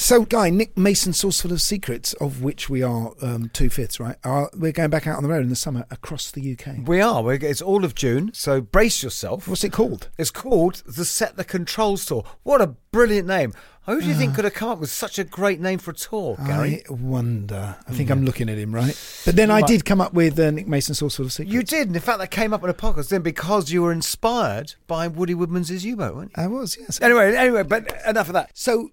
So, Guy, Nick Mason, Saucerful of Secrets, of which we are um, two fifths, right? Are, we're going back out on the road in the summer across the UK. We are. We're, it's all of June, so brace yourself. What's it called? It's called the Set the Controls Tour. What a brilliant name. Who do you think could have come up with such a great name for a tour, Gary? I wonder. I think I'm looking at him, right? But then I did come up with uh, Nick Mason, Saucerful of Secrets. You did. and In fact, that came up in a podcast then because you were inspired by Woody Woodmansey's U-boat, weren't you? I was, yes. Anyway, anyway, but enough of that. So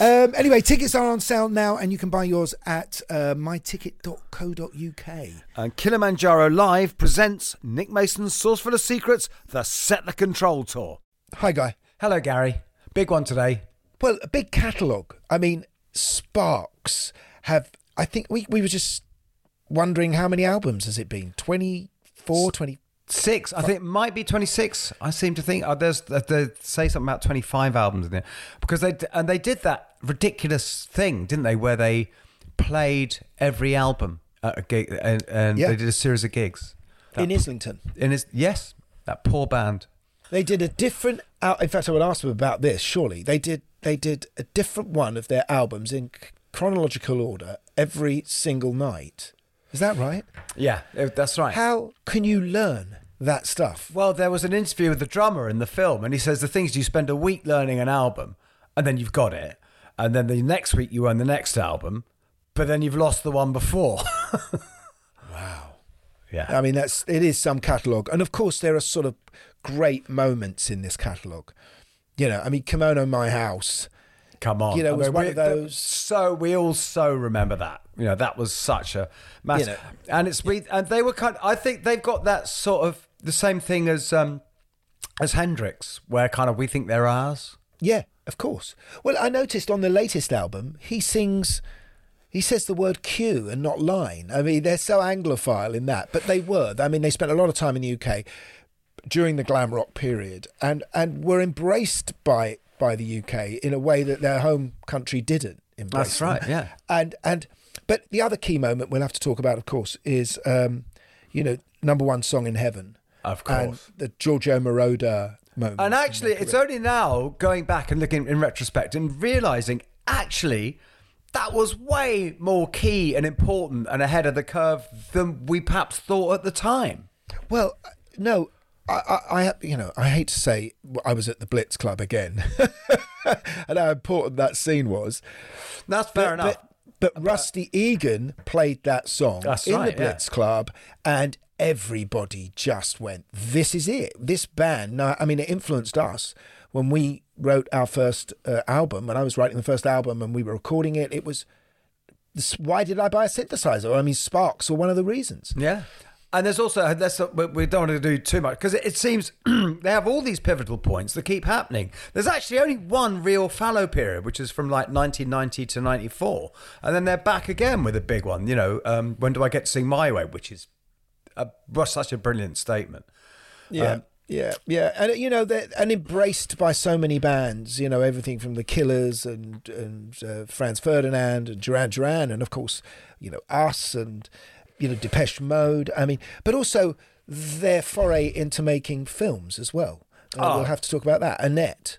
um, anyway, tickets are on sale now, and you can buy yours at uh, myticket.co.uk. And Kilimanjaro Live presents Nick Mason's Saucerful of Secrets, the Set the Control Tour. Hi, Guy. Hello, Gary. Big one today. Well, a big catalogue. I mean, Sparks have. I think we, we were just wondering how many albums has it been? 24, 20. Six, I think it might be 26. I seem to think uh, there's uh, they say something about 25 albums in there because they and they did that ridiculous thing, didn't they, where they played every album at a gig and, and Yeah. they did a series of gigs. in Islington. In his yes, that poor band. They did a different. al- In fact, I would ask them about this. Surely they did. They did a different one of their albums in chronological order every single night. Is that right? Yeah, uh, that's right. How can you learn that stuff? Well, there was an interview with the drummer in the film, and he says the things you spend a week learning an album, and then you've got it, and then the next week you learn the next album, but then you've lost the one before. Wow. yeah. I mean, that's it is some catalogue, and of course there are sort of great moments in this catalogue. You know, I mean, Kimono My House. Come on, You know, was one we- of those- So we all so remember that. You know, that was such a massive, You know. and it's we and they were kind. Of, I think they've got that sort of the same thing as um as Hendrix, where kind of we think they're ours. Yeah, of course. Well, I noticed on the latest album he sings. He says the word Q and not line. I mean, they're so Anglophile in that, but they were. I mean, they spent a lot of time in the UK during the glam rock period, and and were embraced by by the UK in a way that their home country didn't embrace. That's them. right, yeah. And and but the other key moment we'll have to talk about, of course, is um, you know number one song in heaven, Of and course. the Giorgio Moroder moment. And actually, it's only now going back and looking in retrospect and realizing actually that was way more key and important and ahead of the curve than we perhaps thought at the time. Well, no, I, I, I, you know, I hate to say I was at the Blitz Club again, and how important that scene was. That's fair but, enough. But, but Rusty Egan played that song That's in right, the yeah. Blitz Club, and everybody just went, "This is it." This band. Now, I mean, it influenced us when we wrote our first uh, album. When I was writing the first album, and we were recording it, it was. Why did I buy a synthesizer? I mean, Sparks were one of the reasons. Yeah. And there's also that's we we don't want to do too much because it, it seems they have all these pivotal points that keep happening. There's actually only one real fallow period, which is from like 1990 to 94, and then they're back again with a big one. You know, um, when do I get to sing my way? Which is a, such a brilliant statement. Yeah. Um, yeah, yeah, and you know, they're and embraced by so many bands. You know, everything from the Killers and and uh, Franz Ferdinand and Duran Duran, and of course, you know, us and you know Depeche Mode. I mean, but also their foray into making films as well. Uh, Oh. We'll have to talk about that. Annette.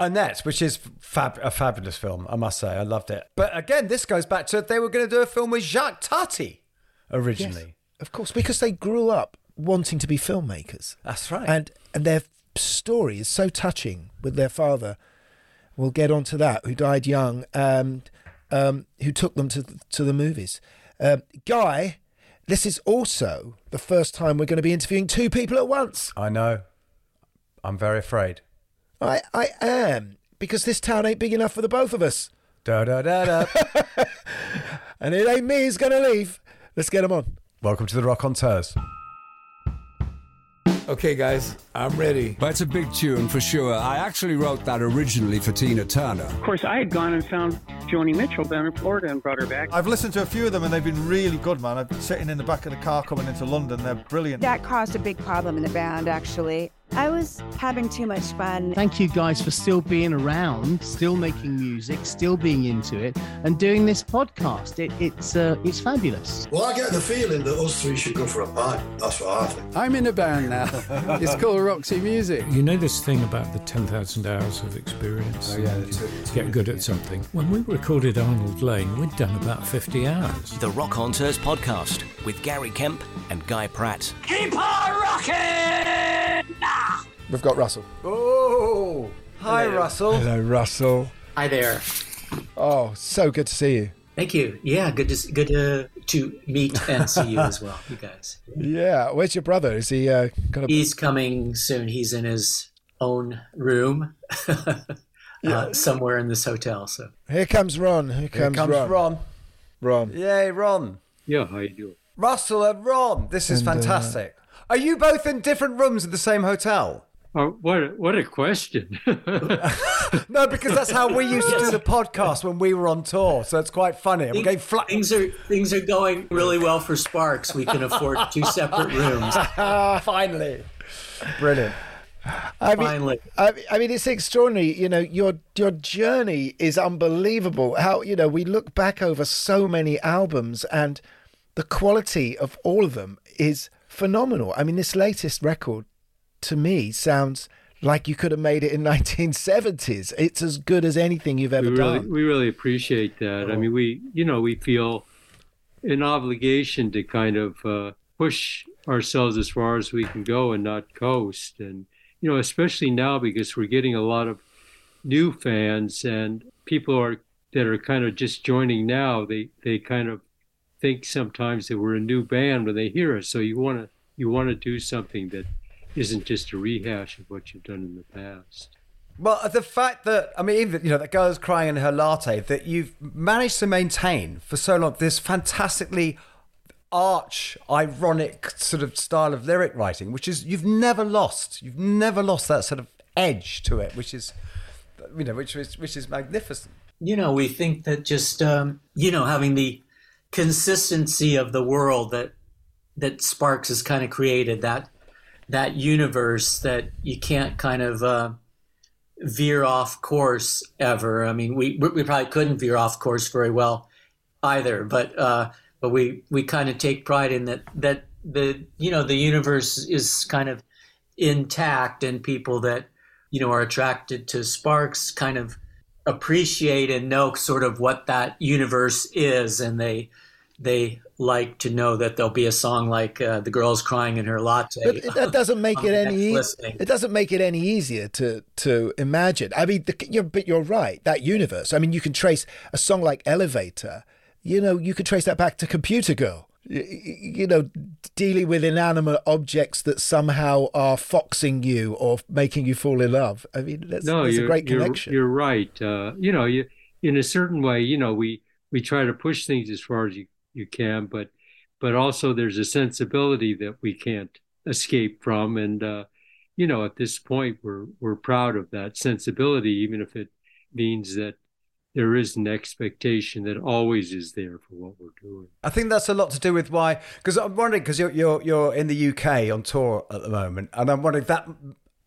Annette, which is fab, a fabulous film, I must say. I loved it. But again, this goes back to they were going to do a film with Jacques Tati originally. Of course, because they grew up wanting to be filmmakers. That's right. And and their story is so touching with their father. We'll get on to that, who died young. Um, um, who took them to to the movies. Um, Guy, this is also the first time we're going to be interviewing two people at once. I know. I'm very afraid. I I am because this town ain't big enough for the both of us, Da da da da. and it ain't me who's going to leave. Let's get them on. Welcome to the Rockonteurs. Okay, guys, I'm ready. That's a big tune for sure. I actually wrote that originally for Tina Turner. Of course, I had gone and found Joni Mitchell down in Florida and brought her back. I've listened to a few of them and they've been really good, man. I've been sitting in the back of the car coming into London. They're brilliant. That caused a big problem in the band, actually. I was having too much fun. Thank you guys for still being around, still making music, still being into it, and doing this podcast. It, it's uh, it's fabulous. Well, I get the feeling that us three should go for a pint. That's what I think. I'm in a band now. it's called Roxy Music. You know this thing about the 10,000 hours of experience? Oh, yeah, and it's- get good at something. When we recorded Arnold Layne, we'd done about 50 hours. The Rockonteurs podcast with Gary Kemp and Guy Pratt. Keep on rocking! We've got Russell. Oh, hi, Russell. Hello, Russell. Hi there. Oh, so good to see you. Thank you. Yeah, good to good to to meet and see you as well, you guys. Yeah, where's your brother? Is he uh, going to? He's coming soon. He's in his own room uh, somewhere in this hotel. So Here comes Ron. Here Here comes, comes Ron. Ron. Ron. Yay, Ron. Yeah, how are you doing? Russell and Ron. This is And, uh, fantastic. Are you both in different rooms at the same hotel? Oh, what a, what a question. No, because that's how we used to do the podcast when we were on tour. So it's quite funny. We're getting fla- things are things are going really well for Sparks. We can afford two separate rooms. Finally. Brilliant. I mean, Finally. I, mean- I mean, it's extraordinary. You know, your your journey is unbelievable. How you know we look back over so many albums, and the quality of all of them is phenomenal. I mean, this latest record, to me, sounds like you could have made it in 1970s. It's as good as anything you've ever we really done. we really appreciate that. I mean, we you know we feel an obligation to kind of uh, push ourselves as far as we can go and not coast. And you know, especially now because we're getting a lot of new fans and people are that are kind of just joining now. They they kind of think sometimes that we're a new band when they hear us. So you want to you want to do something that isn't just a rehash of what you've done in the past. Well, the fact that I mean, even you know, that girl's crying in her latte. That you've managed to maintain for so long this fantastically arch, ironic sort of style of lyric writing, which is you've never lost. You've never lost that sort of edge to it, which is, you know, which is which is magnificent. You know, we think that just um, you know having the consistency of the world that that Sparks has kind of created that that universe that you can't kind of uh, veer off course ever. I mean, we we probably couldn't veer off course very well either, but uh, but we we kind of take pride in that that the you know the universe is kind of intact and people that you know are attracted to Sparks kind of appreciate and know sort of what that universe is and they they like to know that there'll be a song like uh, "The Girl's Crying in Her Latte." But it- that doesn't make it any. next e- listening. It doesn't make it any easier to to imagine. I mean, the, you're, but you're right. That universe. I mean, you can trace a song like Elevator. You know, you could trace that back to Computer Girl. Y- y- You know, dealing with inanimate objects that somehow are foxing you or making you fall in love. I mean, that's, no, that's a you're, great you're- connection. You're, right. Uh, you know, you in a certain way, you know, we we try to push things as far as you, you can, but but also there's a sensibility that we can't escape from, and uh, you know, at this point, we're we're proud of that sensibility, even if it means that there is an expectation that always is there for what we're doing. I think that's a lot to do with why. Because I'm wondering because you're you're you're in the UK on tour at the moment, and I'm wondering if that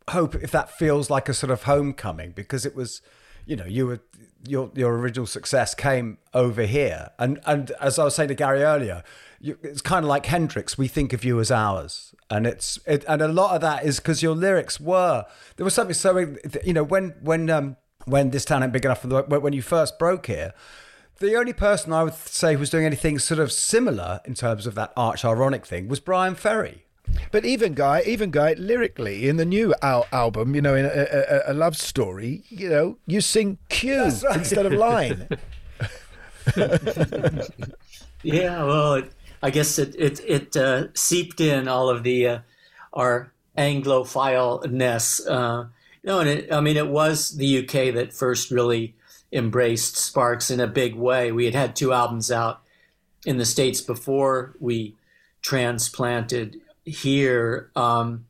hope if that feels like a sort of homecoming because it was, you know, you were your your original success came over here, and and as I was saying to Gary earlier, you, it's kind of like Hendrix. We think of you as ours, and it's it, and a lot of that is because your lyrics were there was something so you know when when um when this town ain't big enough for the when you first broke here the only person I would say who was doing anything sort of similar in terms of that arch ironic thing was Bryan Ferry. But even guy, even guy, lyrically in the new al- album, you know, in a, a, a love story, you know, you sing Q right. instead of line. yeah, well, it, I guess it it it uh, seeped in all of the uh, our Anglophile ness. Uh, no, and it, I mean it was the UK that first really embraced Sparks in a big way. We had had two albums out in the states before we transplanted here. Um,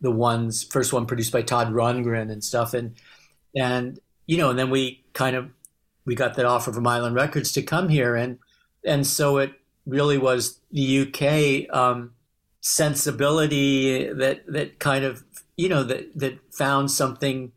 the ones first one produced by Todd Rundgren and stuff, and and you know, and then we kind of we got that offer from Island Records to come here, and and so it really was the UK um, sensibility that that kind of you know that that found something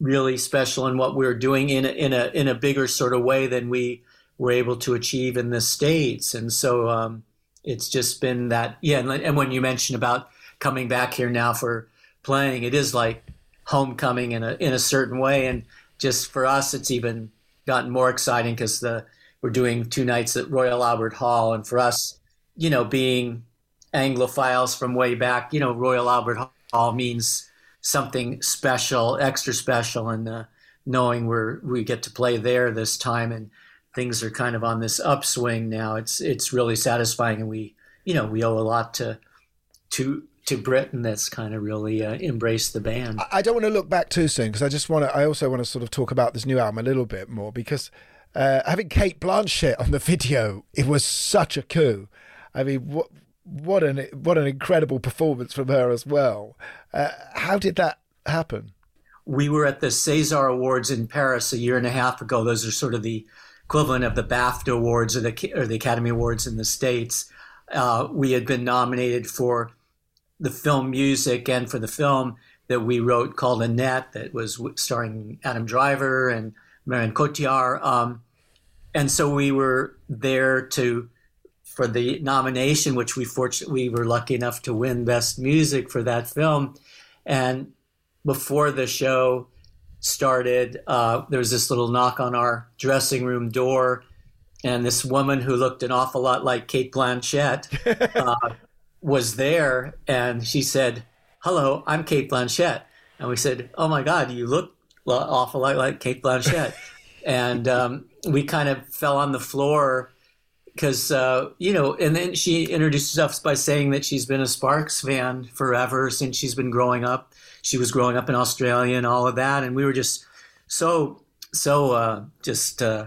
really special in what we were doing in a, in a in a bigger sort of way than we were able to achieve in the states, and so um, it's just been that yeah. And, and when you mention about coming back here now for playing, it is like homecoming in a in a certain way, and just for us, it's even gotten more exciting because the we're doing two nights at Royal Albert Hall, and for us, you know, being Anglophiles from way back, you know, Royal Albert Hall means something special, extra special, and uh, knowing we're we get to play there this time, and things are kind of on this upswing now. It's it's really satisfying, and we you know we owe a lot to to to Britain that's kind of really uh, embraced the band. I don't want to look back too soon because I just want to. I also want to sort of talk about this new album a little bit more because uh, having Cate Blanchett on the video, it was such a coup. I mean, what what an what an incredible performance from her as well. Uh, how did that happen? We were at the César Awards in Paris a year and a half ago. Those are sort of the equivalent of the BAFTA Awards or the or the Academy Awards in the states. Uh, we had been nominated for the film music and for the film that we wrote called Annette, that was starring Adam Driver and Marion Cotillard. Um, and so we were there to for the nomination, which we fortunately we were lucky enough to win Best Music for that film. And before the show started, uh, there was this little knock on our dressing room door, and this woman who looked an awful lot like Cate Blanchett uh, was there, and she said, "Hello, I'm Cate Blanchett." And we said, "Oh my God, you look awful lot like Cate Blanchett." and um, we kind of fell on the floor because uh, you know and then she introduced herself by saying that she's been a sparks fan forever since she's been growing up she was growing up in australia and all of that. And we were just so so uh, just uh,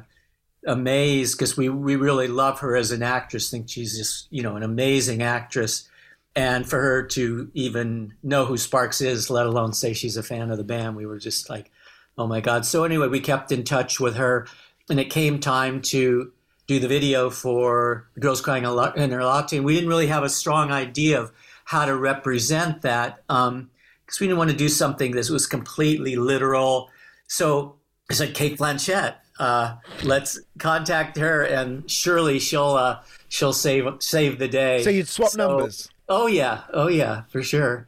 amazed because we, we really love her as an actress. Think she's just you know an amazing actress. And for her to even know who sparks is let alone say she's a fan of the band we were just like Oh my God. So anyway, we kept in touch with her, and it came time to do the video for Girls Crying in Their Latte. And we didn't really have a strong idea of how to represent that because we didn't want to do something that was completely literal. So I said, Cate Blanchett, uh, let's contact her, and surely she'll uh, she'll save save the day. So you'd swap so, numbers. Oh yeah, oh yeah, for sure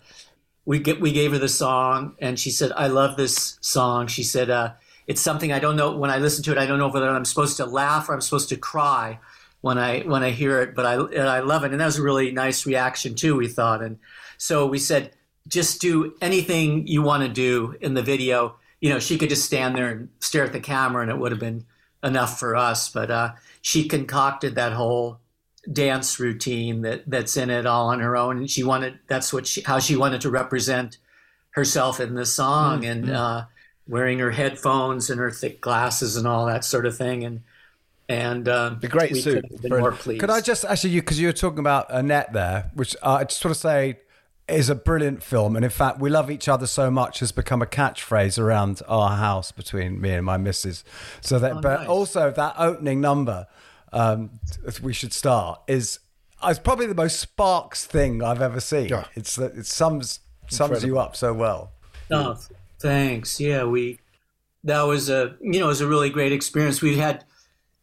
we get we gave her the song and she said i love this song she said uh, it's something i don't know when i listen to it i don't know whether i'm supposed to laugh or i'm supposed to cry when i when i hear it but i i love it and that was a really nice reaction too we thought and so we said just do anything you want to do in the video you know she could just stand there and stare at the camera and it would have been enough for us but uh, she concocted that whole dance routine that that's in it all on her own and she wanted that's what she how she wanted to represent herself in the song mm-hmm. and uh, wearing her headphones and her thick glasses and all that sort of thing and and um, the great suit. Could, could I just actually you because you were talking about Annette there, which uh, I just want to say is a brilliant film, and in fact, we love each other so much has become a catchphrase around our house between me and my missus. So that, oh, but nice. also that opening number um, we should start is it's probably the most Sparks thing I've ever seen. Yeah. It's that it sums sums you up so well. Oh, thanks. Yeah, we that was a you know it was a really great experience. We had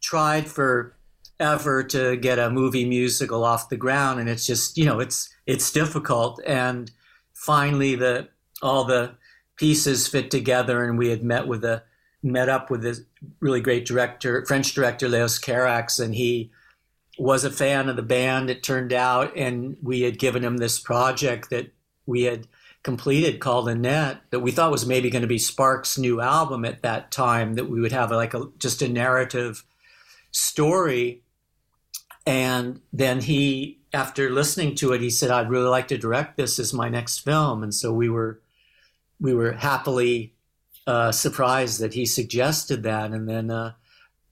tried for ever to get a movie musical off the ground, and it's just you know it's it's difficult. And finally, the all the pieces fit together, and we had met with a met up with this really great director, French director Leos Carax, and he was a fan of the band, it turned out, and we had given him this project that we had completed called Annette that we thought was maybe going to be Sparks' new album at that time, that we would have like a, just a narrative story. And then he, after listening to it, he said, "I'd really like to direct this as my next film." And so we were, we were happily uh, surprised that he suggested that. And then, uh,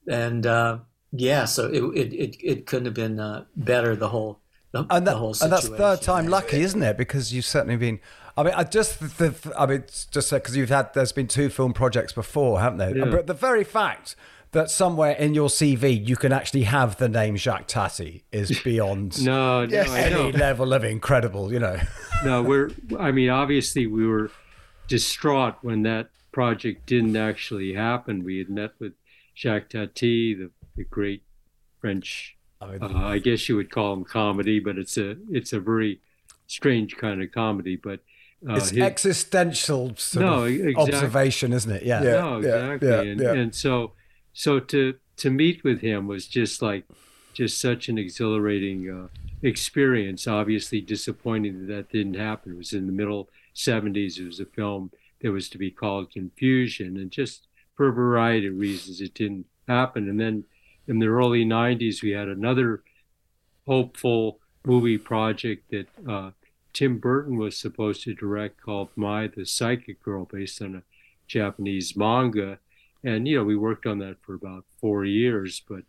and uh, yeah, so it, it it it couldn't have been uh, better. The whole the, and, that, the whole and that's third time lucky, isn't it? Because you've certainly been. I mean, I just, the, I mean, it's just because you've had, there's been two film projects before, haven't there? Yeah. But the very fact that somewhere in your CV you can actually have the name Jacques Tati is beyond No, no, any level of incredible, you know. no, we're. I mean, obviously, we were distraught when that project didn't actually happen. We had met with Jacques Tati, the, the great French. uh, I guess you would call him comedy, but it's a it's a very strange kind of comedy. But uh, it's his- existential sort No, of exact- observation, isn't it? Yeah. no, exactly. and, and so, so to to meet with him was just like, just such an exhilarating uh, experience. Obviously, disappointing that that didn't happen. It was in the middle '70s. It was a film that was to be called Confusion, and just for a variety of reasons, it didn't happen. And then in the early '90s, we had another hopeful movie project that uh, Tim Burton was supposed to direct called Mai the Psychic Girl, based on a Japanese manga. And, you know, we worked on that for about four years, but,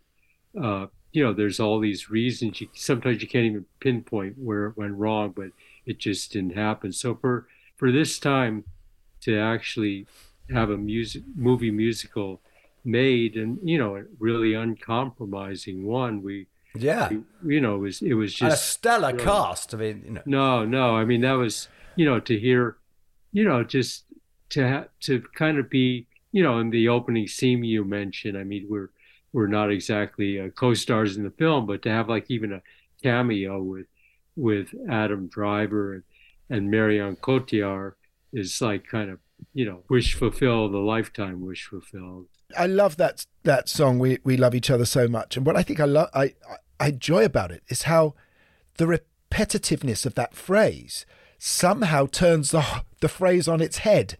uh, you know, there's all these reasons. You, sometimes you can't even pinpoint where it went wrong, but it just didn't happen. So for, for this time to actually have a music movie musical made and, you know, a really uncompromising one, we, Yeah. we- you know, it was, it was just a stellar really- cast. I mean, you know. no, no. I mean, that was, you know, to hear, you know, just to ha- to kind of be, you know, in the opening scene you mentioned. I mean, we're we're not exactly uh, co-stars in the film, but to have like even a cameo with with Adam Driver and and Marion Cotillard is like kind of, you know, wish fulfilled, a lifetime wish fulfilled. I love that that song. We we love each other so much, and what I think I love, I I enjoy about it is how the repetitiveness of that phrase somehow turns the the phrase on its head.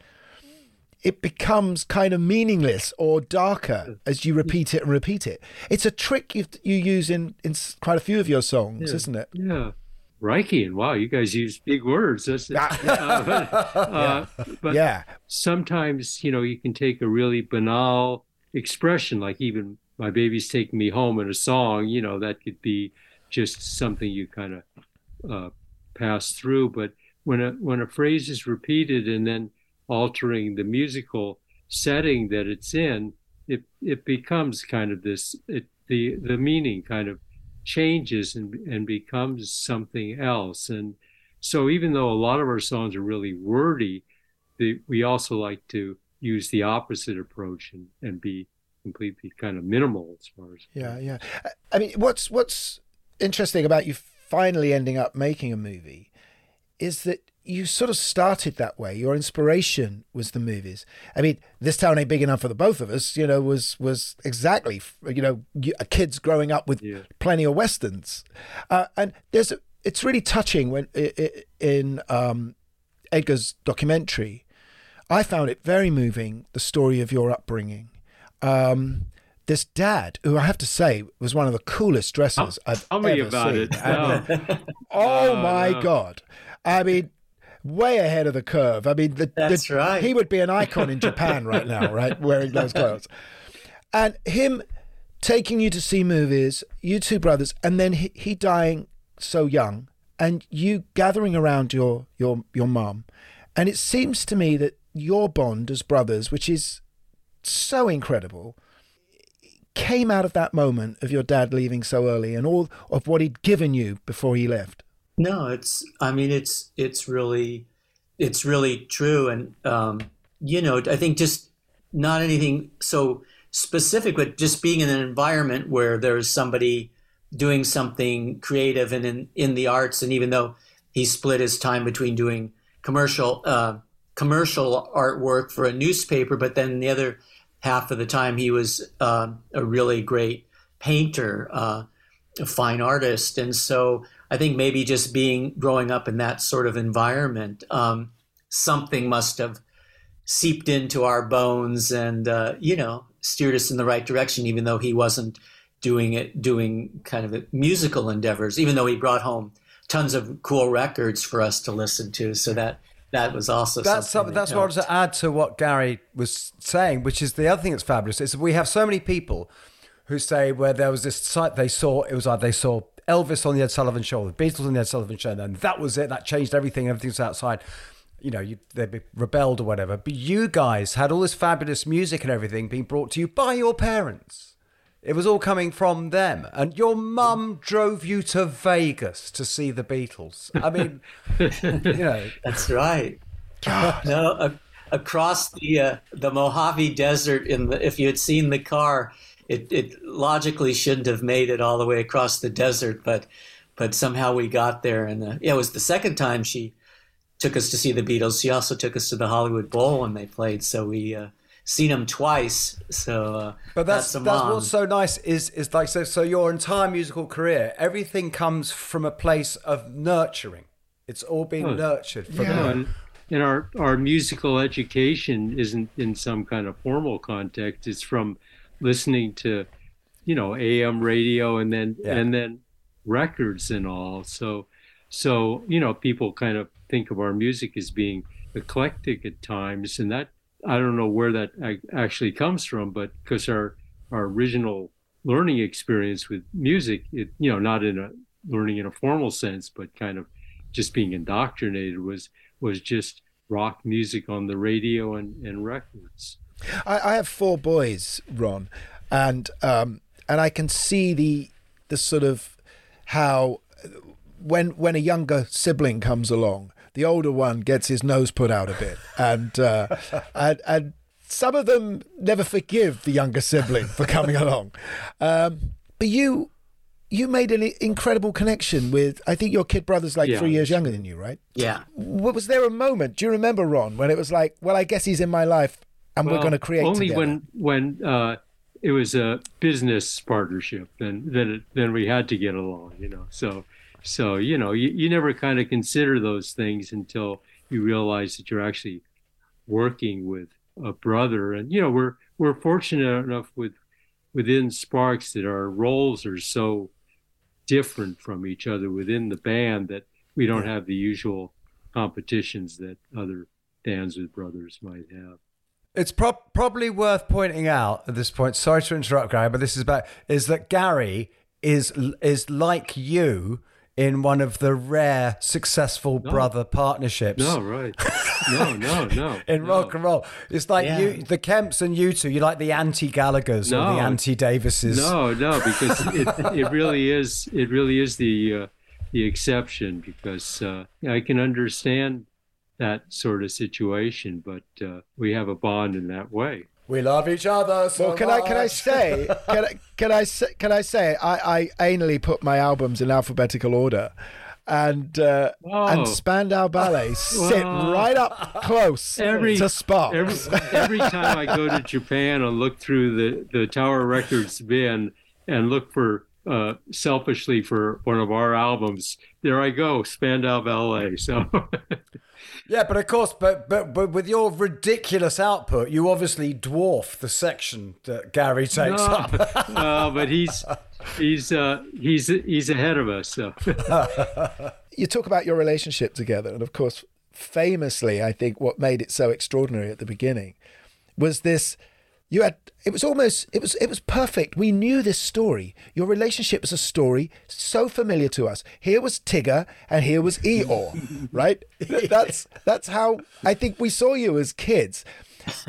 It becomes kind of meaningless or darker as you repeat it and repeat it. It's a trick you you use in in quite a few of your songs, Yeah. isn't it? Yeah. Reichian. Wow, you guys use big words. That's, uh, but, uh, but Yeah. sometimes, you know, you can take a really banal expression, like even my baby's taking me home in a song, you know, that could be just something you kind of uh, pass through. But when a, when a phrase is repeated and then altering the musical setting that it's in, it, it becomes kind of this, it, the, the meaning kind of changes and, and becomes something else. And so even though a lot of our songs are really wordy, the, we also like to use the opposite approach and, and be completely kind of minimal as far as Yeah, yeah. I- I mean, what's what's interesting about you finally ending up making a movie is that you sort of started that way. Your inspiration was the movies. I mean, this town ain't big enough for the both of us. You know, was was exactly you know kids growing up with plenty of westerns, uh, and there's a, it's really touching when in um, Edgar's documentary. I found it very moving. The story of your upbringing. Um, this dad, who I have to say was one of the coolest dressers I've tell me ever about seen. it. I mean, oh No, my no. god! I mean, way ahead of the curve. I mean, the, That's the- right. He would be an icon in Japan right now, right, wearing those clothes. And him taking you to see movies, you two brothers, and then he, he dying so young, and you gathering around your your your mum, and it seems to me that your bond as brothers, which is so incredible, came out of that moment of your dad leaving so early and all of what he'd given you before he left. No, it's. I mean, it's it's really, it's really true, and um, you know, I think just not anything so specific, but just being in an environment where there's somebody doing something creative and in in the arts, and even though he split his time between doing commercial uh, commercial artwork for a newspaper, but then the other half of the time he was uh, a really great painter. Uh, a fine artist. And so I think maybe just being growing up in that sort of environment, um, something must have seeped into our bones and, uh, you know, steered us in the right direction, even though he wasn't doing it, doing kind of musical endeavors. Even though he brought home tons of cool records for us to listen to, so that that was also that's something. that's that what I was to add to what Gary was saying, which is the other thing that's fabulous is we have so many people who say where there was this site they saw it was like they saw Elvis on the Ed Sullivan Show, the Beatles on the Ed Sullivan Show, and that was it. That changed everything. Everything's outside. You know, you, they rebelled or whatever. But you guys had all this fabulous music and everything being brought to you by your parents. It was all coming from them. And your mum drove you to Vegas to see the Beatles. I mean, you know. That's right. no, across the uh, the Mojave Desert, in the, if you had seen the car, it, it logically shouldn't have made it all the way across the desert, but but somehow we got there. And uh, yeah, it was the second time she took us to see the Beatles. She also took us to the Hollywood Bowl when they played, so we uh, seen them twice. So, uh, but that's that's, that's, what's so nice is is like so. So your entire musical career, everything comes from a place of nurturing. It's all being Oh, nurtured from Yeah, the- and, and our our musical education isn't in some kind of formal context. It's from listening to, you know, AM radio and then Yeah. and then records and all. So so you know, people kind of think of our music as being eclectic at times, and that I don't know where that actually comes from, but because our our original learning experience with music, it you know, not in a learning in a formal sense, but kind of just being indoctrinated was was just rock music on the radio and, and records. I, I have four boys, Ron, and um, and I can see the the sort of how when when a younger sibling comes along, the older one gets his nose put out a bit, and uh, and and some of them never forgive the younger sibling for coming along. Um, but you you made an incredible connection with. I think your kid brother's like Yeah. three years younger than you, right? Yeah. What was there a moment? Do you remember Ron when it was like, well, I guess he's in my life, and we're going to create only together? when when uh, it was a business partnership, then then it, then we had to get along, you know. So so you know you, you never kind of consider those things until you realize that you're actually working with a brother, and you know we're we're fortunate enough with within Sparks that our roles are so different from each other within the band that we don't have the usual competitions that other bands with brothers might have. It's prob probably worth pointing out at this point. Sorry to interrupt, Gary, but this is about is that Gary is is like you in one of the rare successful brother partnerships. No, right. No, no, no. in rock and roll, it's like Yeah. you, the Kemps and you two. You're like the anti Gallagher's or the anti Davises. No, no, because it, it really is it really is the uh, the exception because uh, I can understand that sort of situation, but uh, we have a bond in that way. We love each other. So well, can I can I say can I can I say can I say I, I anally put my albums in alphabetical order, and uh, Oh. and Spandau Ballet sit Wow. right up close Every to Sparks. Every, every time I go to Japan and look through the, the Tower Records bin and look for uh, selfishly for one of our albums, there I go, Spandau Ballet. So Yeah, but of course, but but but with your ridiculous output, you obviously dwarf the section that Gary takes no, up. no, but he's he's uh, he's he's ahead of us. So. you talk about your relationship together, and of course, famously, I think what made it so extraordinary at the beginning was this. You had it was almost it was it was perfect. We knew this story. Your relationship was a story so familiar to us. Here was Tigger and here was Eeyore, right? That's that's how I think we saw you as kids.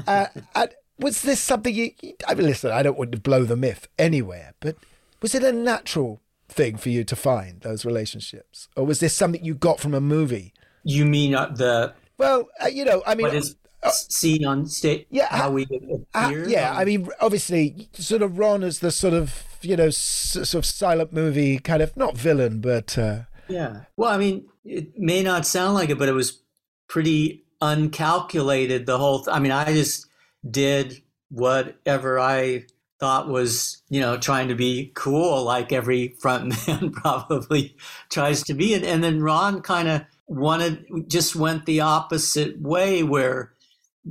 Uh, and was this something you? I mean, listen, I don't want to blow the myth anywhere, but was it a natural thing for you to find those relationships, or was this something you got from a movie? You mean uh, the Well, uh, you know, I mean, what is seen on stage? yeah, how we appear? yeah, I mean, obviously, sort of Ron as the sort of you know s- sort of silent movie kind of not villain, but uh, Yeah. Well, I mean, it may not sound like it, but it was pretty uncalculated. The whole. Th- I mean, I just did whatever I thought was, you know, trying to be cool, like every front man probably tries to be, and, and then Ron kind of wanted, just went the opposite way, where,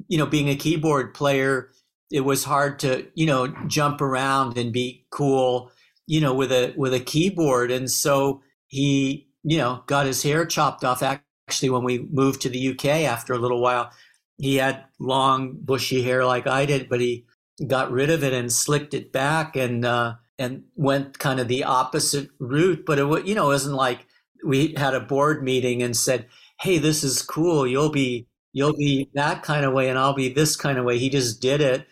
you know, being a keyboard player, it was hard to, you know, jump around and be cool you know, with a with a keyboard. And so he, you know, got his hair chopped off. Actually, when we moved to the UK after a little while, he had long bushy hair like I did, but he got rid of it and slicked it back and uh, and went kind of the opposite route. But it you know it wasn't like we had a board meeting and said, "Hey, this is cool. You'll be you'll be that kind of way, and I'll be this kind of way." He just did it,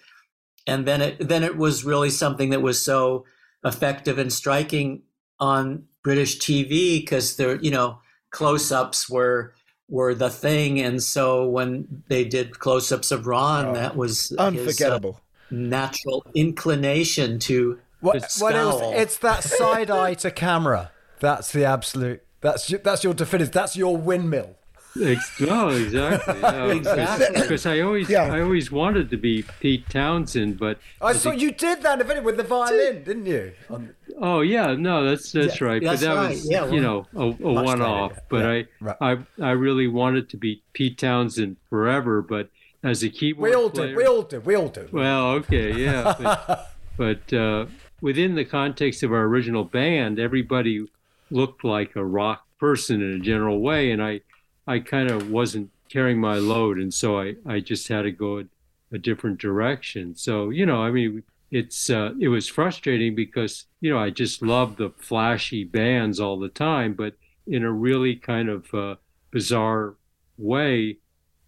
and then it then it was really something that was so effective and striking on British TV because there you know close-ups were were the thing, and so when they did close-ups of Ron, Oh, that was his, uh, unforgettable. natural inclination to What, what else? It's that side eye to camera. That's the absolute. That's your, that's your definitive. That's your windmill. Ex- no, exactly. No, Exactly. Because I always, I always wanted to be Pete Townshend, but I saw you did that in the video with the violin, didn't you? On- oh yeah, no, that's that's Yeah, right. that's but that right, was, yeah, you know, a, a one-off. later, But yeah, I, right. I, I really wanted to be Pete Townshend forever. But as a keyboard we all player, do. We all do. We all do. Well, okay, yeah, but, but uh, within the context of our original band, everybody looked like a rock person in a general way, and I, I kind of wasn't carrying my load, and so I, I just had to go a, different direction. So you know, I mean, it's uh, it was frustrating because you know I just love the flashy bands all the time, but in a really kind of uh, bizarre way,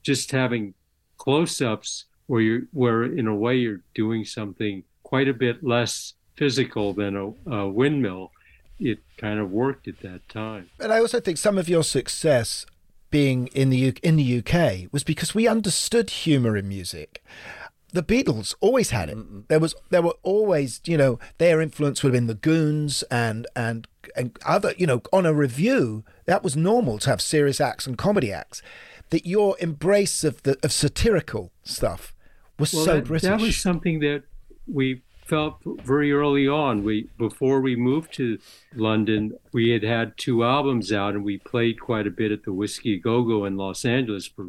just having close-ups where you're where in a way you're doing something quite a bit less physical than a, a windmill it kind of worked at that time And I also think some of your success being in the U- in the UK was because we understood humor in music. The Beatles always had it. There was there were always you know their influence would have been the Goons and and and other you know on a review that was normal to have serious acts and comedy acts. That your embrace of the of satirical stuff was well, so that, British. that was something that we felt very early on we before we moved to london we had had two albums out and we played quite a bit at the whiskey go go in los angeles for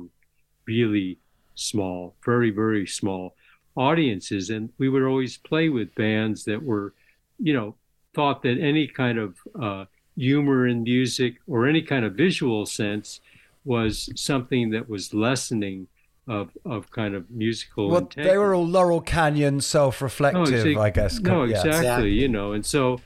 really small very very small audiences. And we would always play with bands that were you know thought that any kind of uh, humor in music or any kind of visual sense was something that was lessening of of kind of musical Well, integrity. they were all Laurel Canyon self-reflective, exa- I guess. No, Yeah. exactly. You know, and so,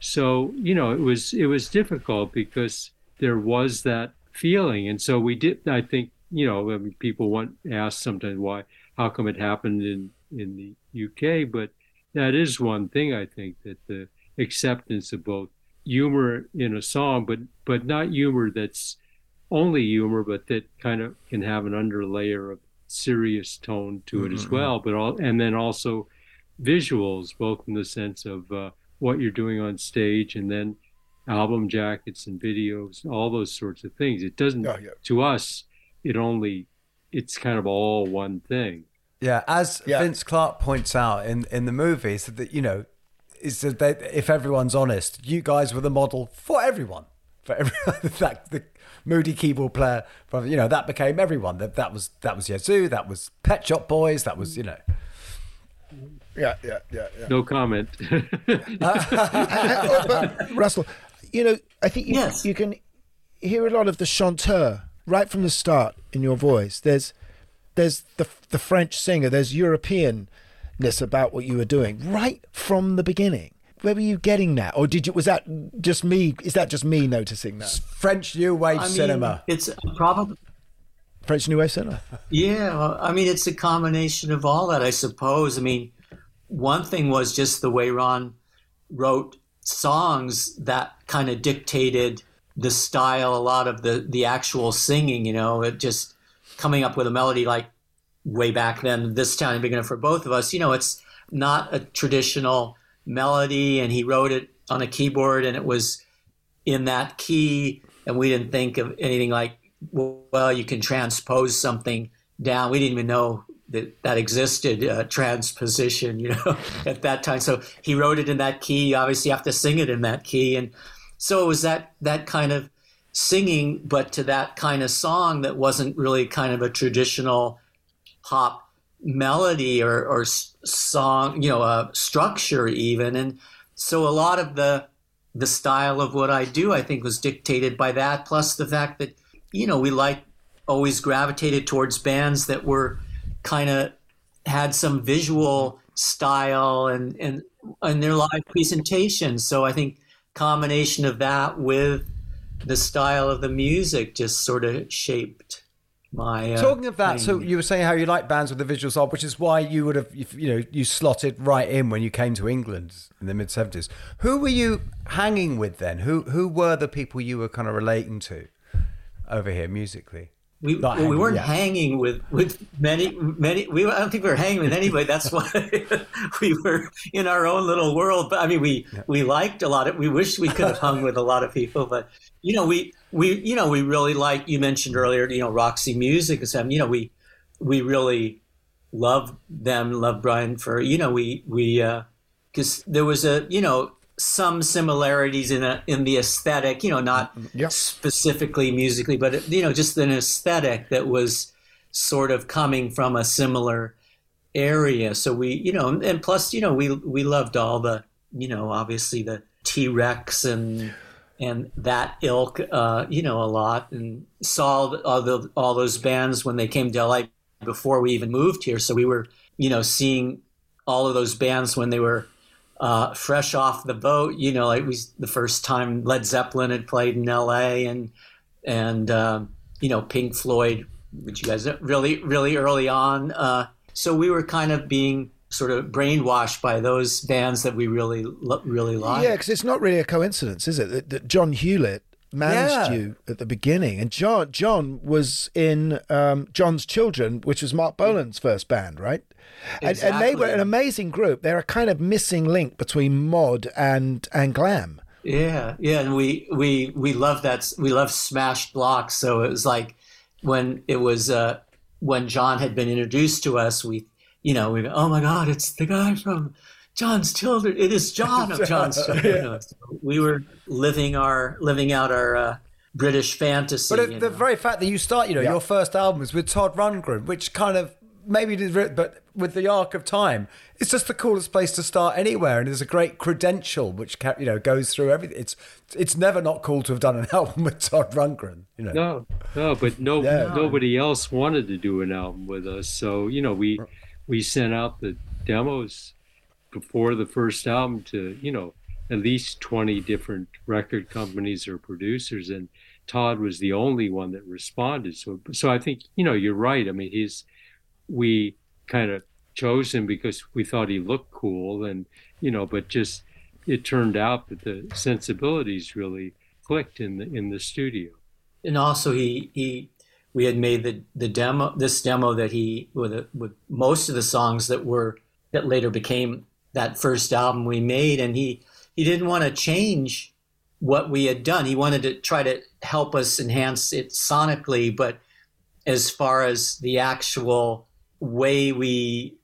so you know, it was it was difficult because there was that feeling, and so we did. I think you know, I mean, people want ask sometimes why, how come it happened in in the UK, but that is one thing I think that the acceptance of both humor in a song, but but not humor that's only humor, but that kind of can have an underlayer of serious tone to it as Mhm. well. But all and then also visuals, both in the sense of uh, what you're doing on stage, and then album jackets and videos, all those sorts of things. It doesn't Oh, yeah. to us. It only it's kind of all one thing. Yeah, as Vince Clarke points out in, in the movie, is that you know, is that they, if everyone's honest, you guys were the model for everyone. For everyone, that the moody keyboard player, from you know, that became everyone. That that was that was Yazoo, that was Pet Shop Boys, that was you know. Yeah, yeah, yeah, yeah. No comment. Oh, but Russell, you know, I think you, you can hear a lot of the chanteur right from the start in your voice. There's there's the the French singer. There's Europeanness about what you were doing right from the beginning. Where were you getting that, or did you? Was that just me? Is that just me noticing that? French New Wave I mean, It's probably French New Wave cinema. Yeah, well, I mean, it's a combination of all that, I suppose. I mean, one thing was just the way Ron wrote songs that kind of dictated the style, a lot of the the actual singing. You know, it just coming up with a melody like way back then, this town big enough for both of us. You know, it's not a traditional melody, and he wrote it on a keyboard, and it was in that key, and we didn't think of anything like, well, you can transpose something down. We didn't even know that that existed, uh, transposition, you know, at that time. So he wrote it in that key. You obviously have to sing it in that key, and so it was that that kind of singing, but to that kind of song that wasn't really kind of a traditional pop melody or, or song, you know, uh, structure even. And so a lot of the the style of what I do, I think, was dictated by that. Plus the fact that you know we like always gravitated towards bands that were kind of had some visual style and and and their live presentation. So I think combination of that with the style of the music just sort of shaped my. Uh, Talking of that, so you were saying how you like bands with the visual style, which is why you would have, you know, you slotted right in when you came to England in the mid seventies. Who were you hanging with then? Who who were the people you were kind of relating to over here musically? We, well, we weren't yeah. hanging with, with many many. We I don't think we were hanging with anybody. That's why we were in our own little world. But I mean, we we liked a lot of. We wish we could have hung with a lot of people. But you know, we we you know we really like. You mentioned earlier, you know, Roxy Music and stuff. You know, we we really love them. Love Bryan Ferry you know we we uh, because there was a you know some similarities in a in the aesthetic. You know, not specifically musically, but you know, just an aesthetic that was sort of coming from a similar area. So we, you know, and plus, you know, we we loved all the, you know, obviously the T Rex and and that ilk, uh, you know, a lot, and saw all the all those bands when they came to LA before we even moved here. So we were, you know, seeing all of those bands when they were uh, fresh off the boat. You know, like we the first time Led Zeppelin had played in L.A. and and um, you know Pink Floyd, which you guys really really early on. Uh, so we were kind of being sort of brainwashed by those bands that we really really liked. Yeah, because it's not really a coincidence, is it, that, that John Hewlett managed Yeah. you at the beginning, and John John was in um, John's Children, which was Marc Bolan's first band, right? And, and they were an amazing group. They're a kind of missing link between mod and and glam. Yeah, yeah, and we we we love that. We love Smashed Blocked. So it was like when it was uh, when John had been introduced to us. We, you know, we go, oh my God, it's the guy from John's Children. It is John of John's Children. You know, so we were living our living out our uh, British fantasy. But it, the know. very fact that you start, you know, your first album was with Todd Rundgren, which kind of maybe did, but with the arc of time, it's just the coolest place to start anywhere, and there's a great credential which ca- you know goes through everything. It's it's never not cool to have done an album with Todd Rundgren, you know. No, no, but no, Yeah. nobody else wanted to do an album with us. So you know, we we sent out the demos before the first album to you know at least twenty different record companies or producers, and Todd was the only one that responded. So so I think you know you're right. I mean, he's we kind of chose him because we thought he looked cool, and you know, but just it turned out that the sensibilities really clicked in the in the studio. and also he he we had made the the demo this demo that he with with most of the songs that were that later became that first album we made and he he didn't want to change what we had done. He wanted to try to help us enhance it sonically but as far as the actual way we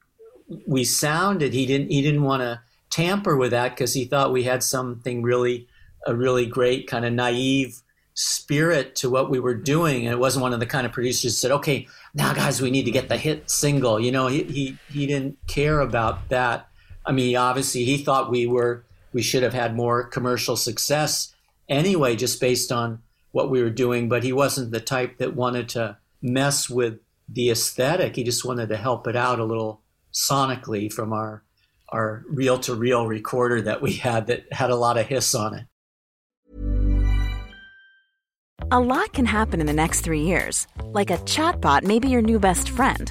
we sounded he didn't he didn't want to tamper with that because he thought we had something really a really great kind of naive spirit to what we were doing. And it wasn't one of the kind of producers that said okay now guys we need to get the hit single. You know he he, he didn't care about that i mean obviously he thought we were we should have had more commercial success anyway just based on what we were doing but he wasn't the type that wanted to mess with the aesthetic he just wanted to help it out a little sonically from our our reel to reel recorder that we had that had a lot of hiss on it A lot can happen in the next three years. Like a chatbot may be your new best friend.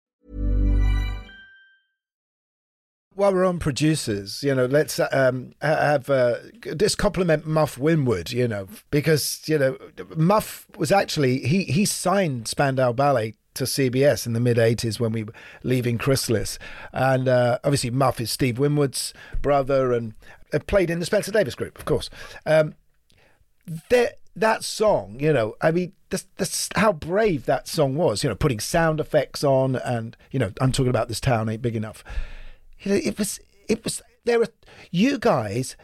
While we're on producers, you know, let's um, have uh, compliment Muff Winwood, you know, because you know Muff was actually he he signed Spandau Ballet to CBS in the mid '80s when we were leaving Chrysalis, and uh, obviously Muff is Steve Winwood's brother and uh, played in the Spencer Davis Group, of course. Um, that that song, you know, I mean, that's, that's how brave that song was. You know, putting sound effects on, and you know, I'm talking about this town ain't big enough. You know, it was, it was. There are you guys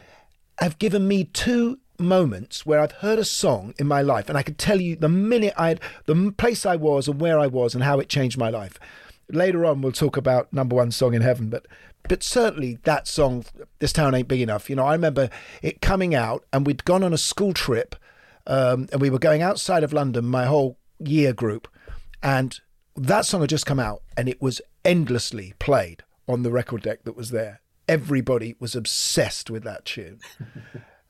have given me two moments where I've heard a song in my life, and I can tell you the minute I, the place I was, and where I was, and how it changed my life. Later on, we'll talk about number one song in heaven, but but certainly that song, "This Town Ain't Big Enough." You know, I remember it coming out, and we'd gone on a school trip, um, and we were going outside of London, my whole year group, and that song had just come out, and it was endlessly played on the record deck that was there. Everybody was obsessed with that tune.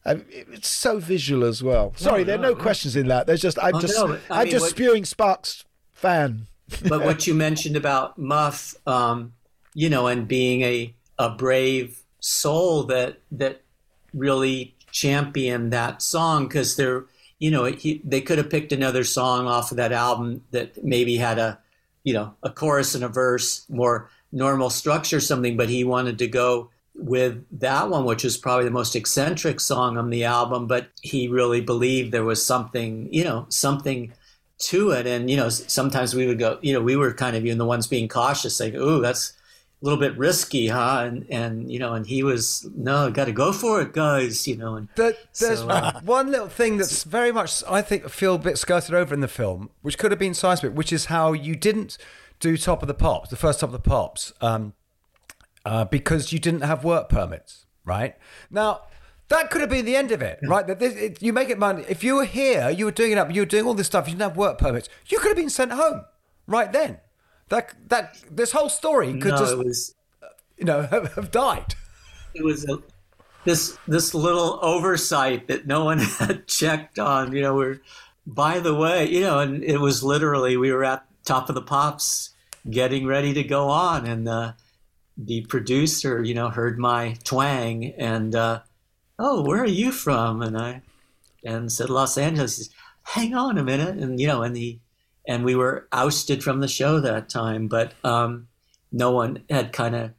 It's so visual as well. Sorry, there are no questions in that. There's just I'm Oh, just no, I I'm mean, just what- spewing sparks fan. but what you mentioned about Muff, um, you know, and being a, a brave soul that that really championed that song because they're, you know, he, they could have picked another song off of that album that maybe had a, you know, a chorus and a verse, more normal structure, something. But he wanted to go with that one, which was probably the most eccentric song on the album. But he really believed there was something, you know, something to it. And, you know, sometimes we would go, you know, we were kind of even the ones being cautious, like, ooh, that's a little bit risky, huh? And, and you know, and he was, no, got to go for it, guys, you know. And There- there's So, uh, one little thing that's very much, I think, feel a bit skirted over in the film, which could have been seismic, which is how you didn't do Top of the Pops, the first Top of the Pops, um, uh, because you didn't have work permits, right? Now, that could have been the end of it, right? That this, it, you make it money. If you were here, you were doing it up, you were doing all this stuff, you didn't have work permits, you could have been sent home right then. That that this whole story could No, just, was- you know, have, have died. it was a, this this little oversight that no one had checked on. You know, we're by the way, you know, and it was literally we were at top of the pops getting ready to go on, and uh, the producer, you know, heard my twang and uh, oh, where are you from? And I and said Los Angeles. He says, Hang on a minute, and you know, and he and we were ousted from the show that time, but um, no one had kind of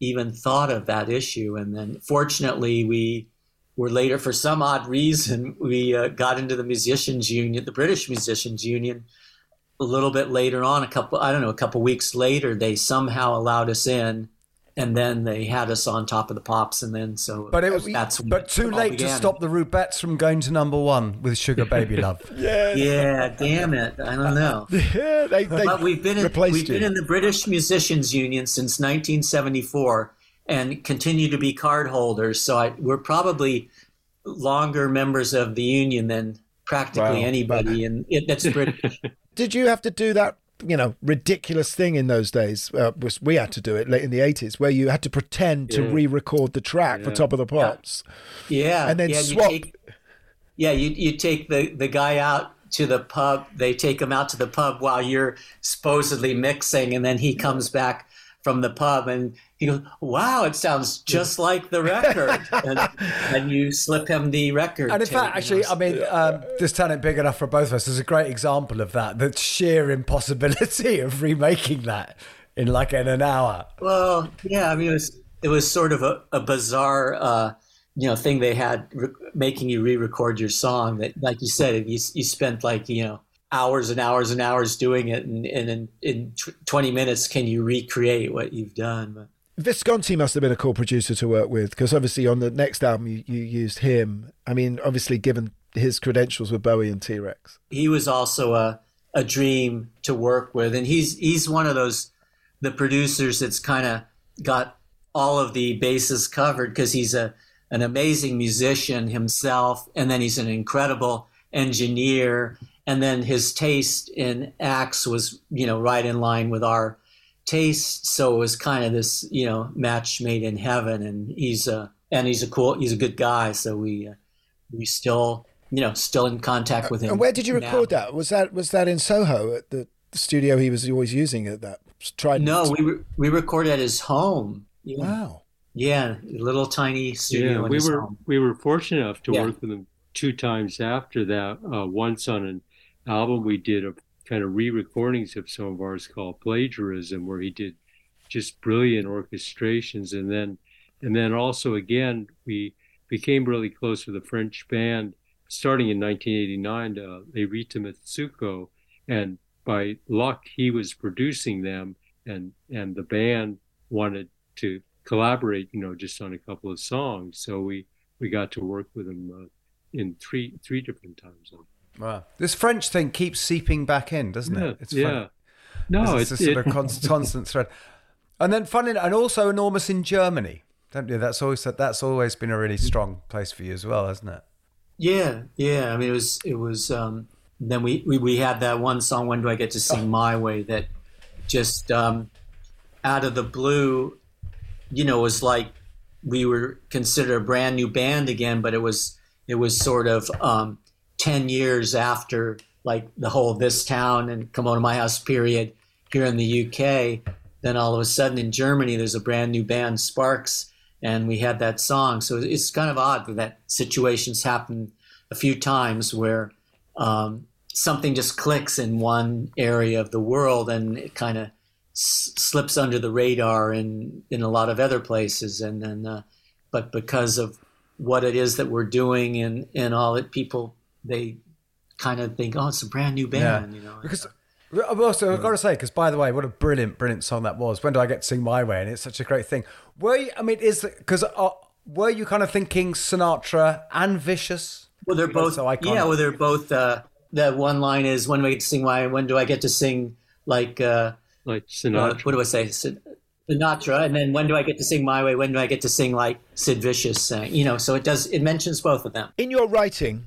even thought of that issue. And then fortunately, we were later, for some odd reason, we uh, got into the musicians union, the British musicians union. A little bit later on, a couple, I don't know, a couple weeks later, they somehow allowed us in, and then they had us on top of the pops, and then so. But it was that's but too it all late to stop the Rubettes from going to number one with Sugar Baby Love. Yeah, yeah damn it. I don't know. yeah, they, they but we've been in, replaced we've you. been in the British Musicians Union since 1974 and continue to be card holders. So I, we're probably longer members of the union than practically Wow. anybody, and it, that's British. Did you have to do that? You know, ridiculous thing in those days. Uh, was we had to do it late in the eighties, where you had to pretend to re-record the track for Top of the Pops. Yeah, And then yeah, swap. You take, yeah, you you take the the guy out to the pub. They take him out to the pub while you're supposedly mixing, and then he comes back from the pub and he goes, "Wow, it sounds just like the record," and, and you slip him the record. And in fact, actually. I mean, um, this town ain't big enough for both of us. There's a great example of that. The sheer impossibility of remaking that in like in an hour. Well, yeah, I mean, it was it was sort of a, a bizarre, uh, you know, thing they had re- making you re-record your song. That, like you said, you you spent like you know hours and hours and hours doing it, and, and in in tw- twenty minutes, can you recreate what you've done? Visconti must have been a cool producer to work with because obviously on the next album you, you used him. I mean, obviously given his credentials with Bowie and T Rex. he was also a a dream to work with, and he's he's one of those the producers that's kind of got all of the bases covered because he's a an amazing musician himself, and then he's an incredible engineer, and then his taste in acts was you know right in line with our taste, so it was kind of this you know match made in heaven, and he's a and he's a cool he's a good guy, so we uh, we still you know, still in contact with him. And where did you now. record that? Was that was that in Soho at the studio he was always using at that? Tried. No, we re- we recorded at his home. Yeah. Wow. Yeah, little tiny studio. Yeah, we were home. we were fortunate enough to Yeah. work with him two times after that. Uh, once on an album we did of kind of re-recordings of some of ours called Plagiarism, where he did just brilliant orchestrations, and then and then also again we became really close with a French band starting in 1989, uh, Les Mitsouko, and by luck he was producing them, and and the band wanted to collaborate, you know, just on a couple of songs. So we we got to work with him uh, in three three different time zones. Wow. This French thing keeps seeping back in, doesn't Yeah, it? It's yeah. fun. No, it's, it- a sort it- of const- constant thread. And then funny and also enormous in Germany, don't you? That's always that's always been a really strong place for you as well, hasn't it? Yeah, yeah. I mean, it was it was. Um, then we, we we had that one song. When do I get to sing my way? That just um, out of the blue, you know, was like we were considered a brand new band again, but it was it was sort of um, ten years after like the whole this town and come on to my house period here in the UK. Then all of a sudden in Germany, there's a brand new band, Sparks, and we had that song. So it's kind of odd that situations happen a few times where um, something just clicks in one area of the world and it kind of s- slips under the radar in in a lot of other places. And then, uh, but because of what it is that we're doing and and all that, people they kind of think, oh, it's a brand new band, you know. Because I've also I've got to say, because by the way, what a brilliant, brilliant song that was. When do I get to sing my way? And it's such a great thing. Were you? I mean, is because uh, were you kind of thinking Sinatra and Vicious? Well, they're Because both. so iconic. yeah, well, they're both. Uh, that one line is when do I get to sing? Why? When do I get to sing like uh, like uh, Sinatra? what do I say? Sin- Sinatra, and then when do I get to sing my way? When do I get to sing like Sid Vicious sang? You know, so it does. It mentions both of them. In your writing,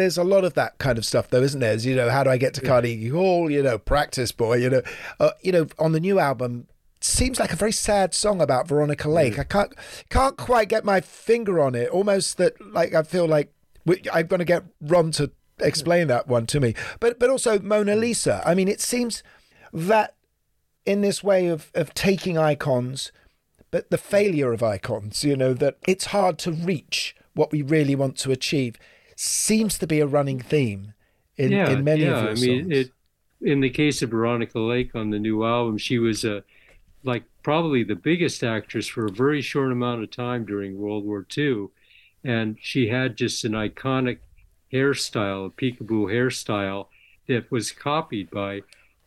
there's a lot of that kind of stuff, though, isn't there? As, you know, how do I get to Carnegie Hall? You know, practice boy. You know, uh, you know, on the new album, seems like a very sad song about Veronica Lake. I can't can't quite get my finger on it. Almost that, like I feel like we, I'm going to get Ron to explain that one to me. But but also Mona Lisa. I mean, it seems that in this way of of taking icons, but the failure of icons. You know that it's hard to reach what we really want to achieve. Seems to be a running theme in, yeah, in many yeah. of your I mean, songs. it. In the case of Veronica Lake on the new album, she was a like probably the biggest actress for a very short amount of time during World War II, and she had just an iconic hairstyle, a peekaboo hairstyle that was copied by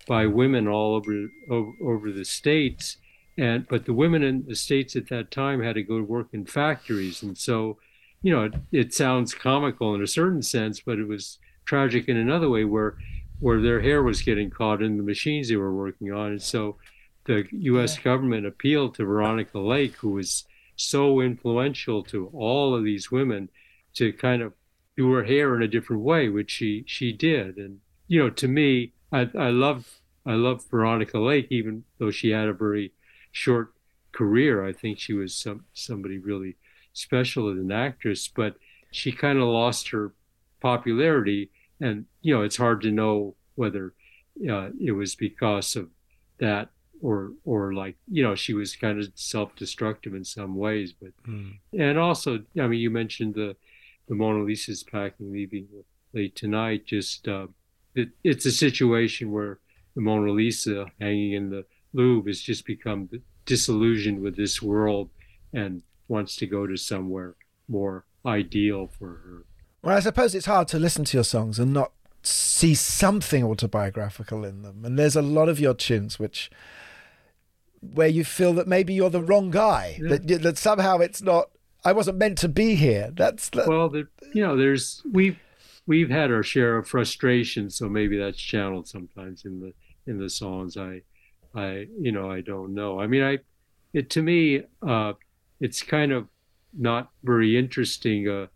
by women all over over, over the states and but the women in the states at that time had to go to work in factories and so you know it, it sounds comical in a certain sense but it was tragic in another way where where their hair was getting caught in the machines they were working on. And so the US government appealed to Veronica Lake who was so influential to all of these women to kind of do her hair in a different way which she she did. And you know to me I, I love I love Veronica Lake, even though she had a very short career. I think she was some somebody really special as an actress, but she kind of lost her popularity, and you know it's hard to know whether uh, it was because of that or or like you know she was kind of self-destructive in some ways, but and also I mean you mentioned the the Mona Lisa's packing leaving late tonight. Just uh, it, it's a situation where the Mona Lisa hanging in the Louvre has just become disillusioned with this world and wants to go to somewhere more ideal for her. Well, I suppose it's hard to listen to your songs and not see something autobiographical in them. And there's a lot of your tunes which where you feel that maybe you're the wrong guy, that that somehow it's not. I wasn't meant to be here. That's that, well, there, you know, there's we've we've had our share of frustration, so maybe that's channeled sometimes in the in the songs. I, I, you know, I don't know. I mean, I, it to me, uh, it's kind of not very interesting. Uh,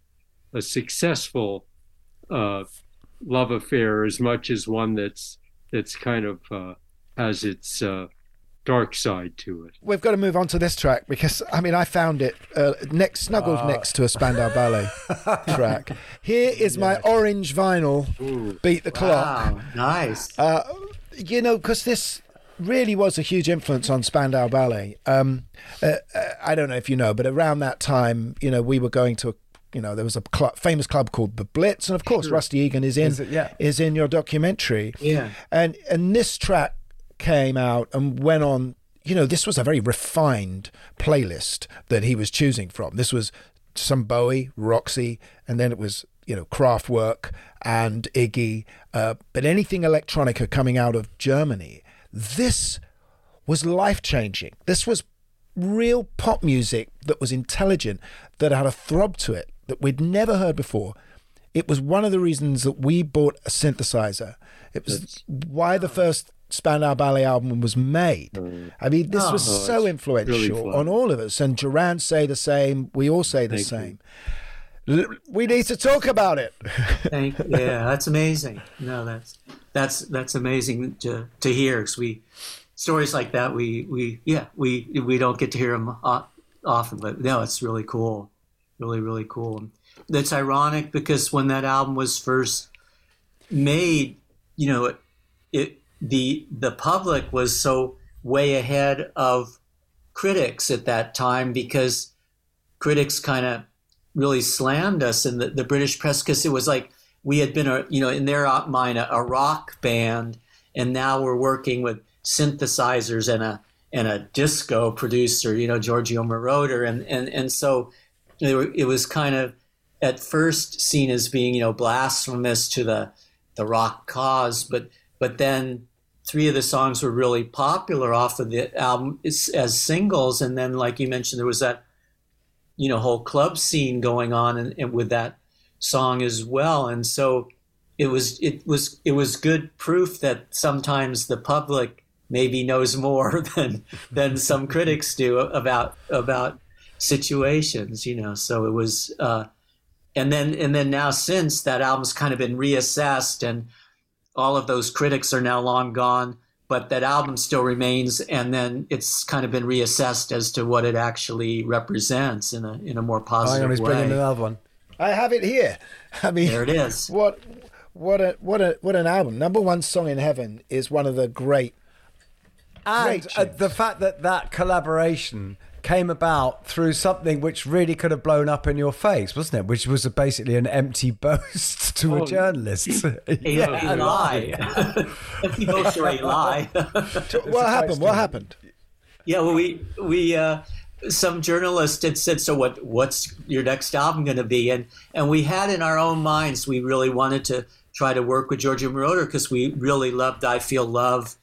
a successful uh, love affair as much as one that's that's kind of uh, has its uh, dark side to it. We've got to move on to this track because I mean I found it uh, next snuggled Ah. next to a Spandau Ballet track. Here is my orange vinyl. Beat the clock. Wow, nice. Uh, you know, because this really was a huge influence on Spandau Ballet. Um, uh, uh, I don't know if you know, but around that time, you know, we were going to a you know, there was a cl- famous club called the Blitz, and of course. Rusty Egan is in Is it? Yeah. is in your documentary. Yeah. And and this track came out and went on. You know, this was a very refined playlist that he was choosing from. This was some Bowie, Roxy, and then it was you know Kraftwerk and Iggy. Uh, but anything electronica coming out of Germany, this was life changing. This was real pop music that was intelligent, that had a throb to it that we'd never heard before. It was one of the reasons that we bought a synthesizer. It was why the first Spandau Ballet album was made. Mm. I mean, this Oh, was so influential fun. on all of us. And Duran say the same. We all say the Thank same. L- We need to talk about it. Thank, yeah, that's amazing. No, that's that's that's amazing to to hear. 'cause we stories like that we we yeah we we don't get to hear them often, but no, it's really cool, really really cool. That's ironic because when that album was first made, you know, it, it the the public was so way ahead of critics at that time because critics kind of really slammed us in the, the British press because it was like we had been a you know in their mind a, a rock band and now we're working with synthesizers and a and a disco producer you know Giorgio Moroder. And and and so it, were- it was kind of at first seen as being you know blasphemous to the the rock cause but but then three of the songs were really popular off of the album as as singles. And then like you mentioned there was that you know whole club scene going on and, and with that song as well. And so it was it was it was good proof that sometimes the public maybe knows more than than some critics do about about situations you know. So it was uh and then and then now since that album's kind of been reassessed and all of those critics are now long gone but that album still remains and then it's kind of been reassessed as to what it actually represents in a in a more Hang on, positive he's way bringing another one. I have it here. I mean, There it is. What, what a what a what an album! Number one song in heaven is one of the great. And great uh, the fact that that collaboration came about through something which really could have blown up in your face, wasn't it? Which was basically an empty boast to Oh, a journalist. a, a lie. Empty boast or a lie. What happened? What happened? Yeah, well, we we uh, some journalist had said, "So what? What's your next album going to be?" And and we had in our own minds, we really wanted to try to work with Giorgio Moroder because we really loved "I Feel Love"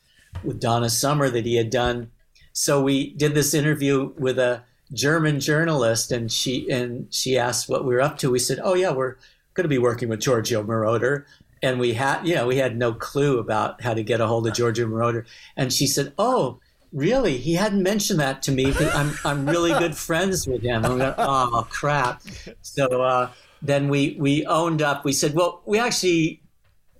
with Donna Summer that he had done. So we did this interview with a German journalist, and she and she asked what we were up to. We said, "Oh yeah, we're going to be working with Giorgio Moroder." And we had, you know, we had no clue about how to get a hold of Giorgio Moroder. And she said, "Oh, really? He hadn't mentioned that to me. I'm I'm really good friends with him." I'm "Oh crap!" So uh, then we we owned up. We said, "Well, we actually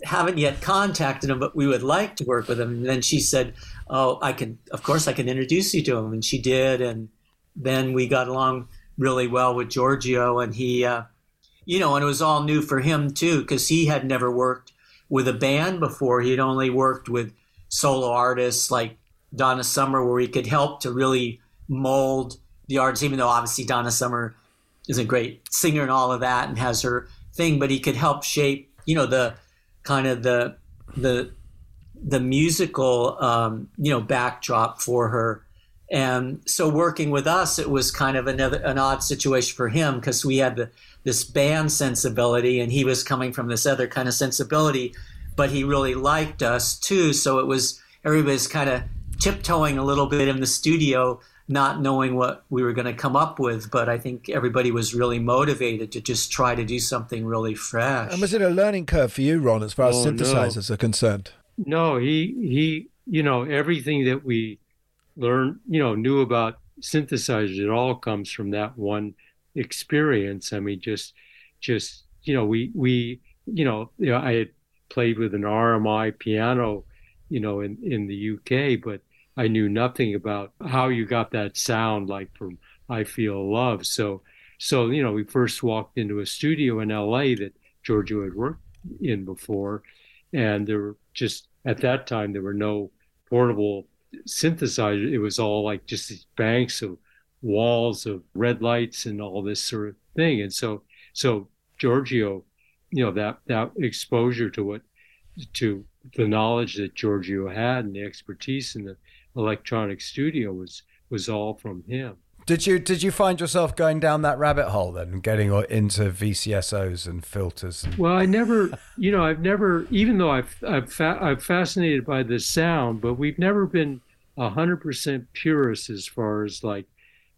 haven't yet contacted him, but we would like to work with him." And then she said, "Oh, I can. Of course, I can introduce you to him." And she did. And then we got along really well with Giorgio, and he. Uh, you know, and it was all new for him too, because he had never worked with a band before. He had only worked with solo artists like Donna Summer, where he could help to really mold the artists, even though obviously Donna Summer is a great singer and all of that and has her thing, but he could help shape, you know, the kind of the the the musical um, you know backdrop for her. And so working with us, it was kind of another an odd situation for him because we had the, this band sensibility, and he was coming from this other kind of sensibility, but he really liked us too. So it was everybody's kind of tiptoeing a little bit in the studio, not knowing what we were going to come up with. But I think everybody was really motivated to just try to do something really fresh. And was it a learning curve for you, Ron, as far as Oh, no. synthesizers are concerned? No, he he, you know, everything that we learned, you know, knew about synthesizers, it all comes from that one experience. I mean, just just you know, we we you know, you know, I had played with an RMI piano, you know, in in the UK, but I knew nothing about how you got that sound like from I Feel Love. So, so you know, we first walked into a studio in L.A. that Giorgio had worked in before, and there were just at that time there were no portable synthesizers. It was all like just these banks of walls of red lights and all this sort of thing. And so, so Giorgio, you know, that that exposure to what to the knowledge that Giorgio had and the expertise in the electronic studio was was all from him. Did you did you find yourself going down that rabbit hole then and getting into VCSOs and filters? And... Well, I never, you know, I've never, even though I've I've fa- I'm fascinated by the sound, but we've never been hundred percent purists as far as like,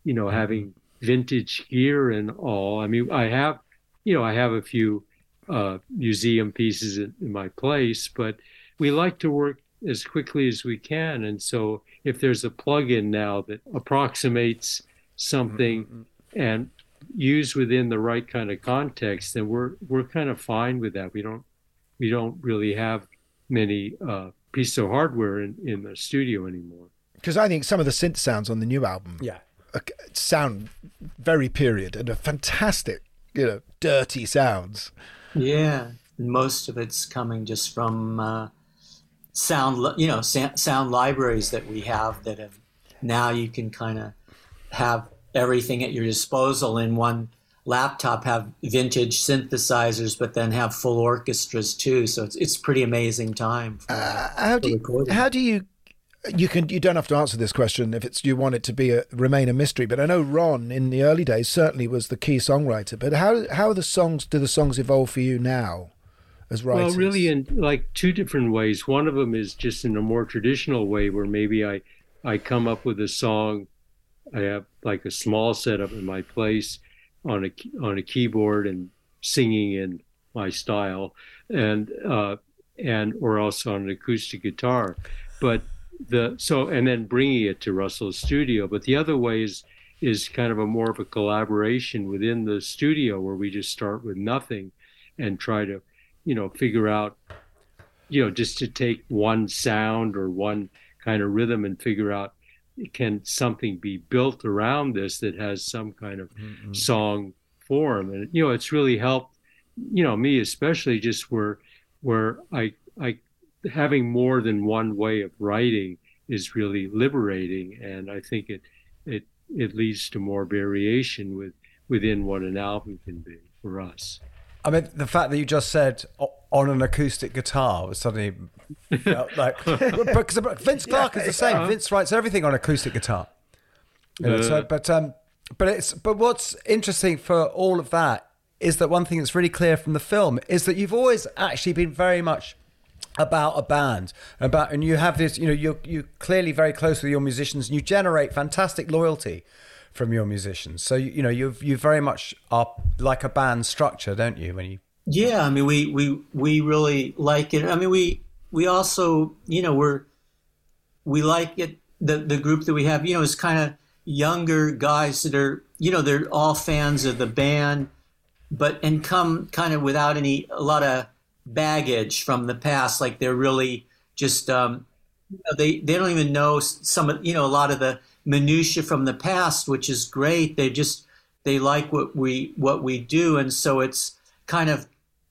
you know, having vintage gear and all. I mean, I have, you know, I have a few uh, museum pieces in, in my place, but we like to work as quickly as we can. And so if there's a plugin now that approximates something mm-hmm. and used within the right kind of context, then we're we're kind of fine with that. We don't we don't really have many uh, pieces of hardware in, in the studio anymore. Because I think some of the synth sounds on the new album, yeah, sound very period and a fantastic, you know, dirty sounds. Yeah, most of it's coming just from uh, sound, you know, sound libraries that we have that have now you can kind of have everything at your disposal in one laptop have vintage synthesizers but then have full orchestras too. So it's it's pretty amazing time for, uh, how do you, how do you you can you don't have to answer this question if it's you want it to be a remain a mystery but i know ron in the early days certainly was the key songwriter but how how are the songs do the songs evolve for you now as writers? well really in like two different ways. One of them is just in a more traditional way where maybe i i come up with a song I have like a small setup in my place on a on a keyboard and singing in my style, and uh, and or also on an acoustic guitar. But the so and then bringing it to Russell's studio. But the other way is is kind of a more of a collaboration within the studio where we just start with nothing and try to you know figure out you know just to take one sound or one kind of rhythm and figure out can something be built around this that has some kind of mm-hmm. song form? And you know it's really helped you know me especially just where where i i having more than one way of writing is really liberating. And i think it it it leads to more variation with within what an album can be for us. I mean, the fact that you just said on an acoustic guitar was suddenly felt like because Vince Clarke yeah, is the same. Yeah. Vince writes everything on acoustic guitar. You know, so, but um, but it's but what's interesting for all of that is that one thing that's really clear from the film is that you've always actually been very much about a band about and you have this you know you're you clearly very close with your musicians and you generate fantastic loyalty from your musicians. So you know you you very much are like a band structure, don't you? When you yeah, I mean we we we really like it. I mean we we also you know we're we like it. The the group that we have you know is kind of younger guys that are you know they're all fans of the band, but and come kind of without any a lot of baggage from the past. Like they're really just um, you know, they they don't even know some of you know a lot of the minutia from the past, which is great. They just they like what we what we do, and so it's kind of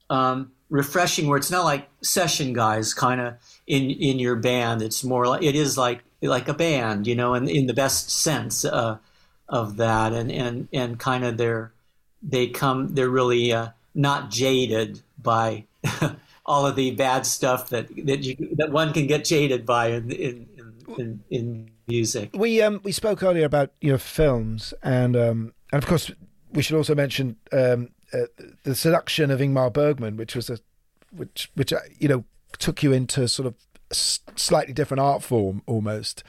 um, refreshing. Where it's not like session guys, kind of in in your band. It's more like it is like like a band, you know, and in the best sense uh, of that, and and and kind of they're they come they're really uh, not jaded by. all of the bad stuff that that you that one can get jaded by in in, in, in music. We um we spoke earlier about your films, and um and of course we should also mention um uh, the seduction of Ingmar Bergman, which was a which which uh, you know took you into sort of slightly different art form almost.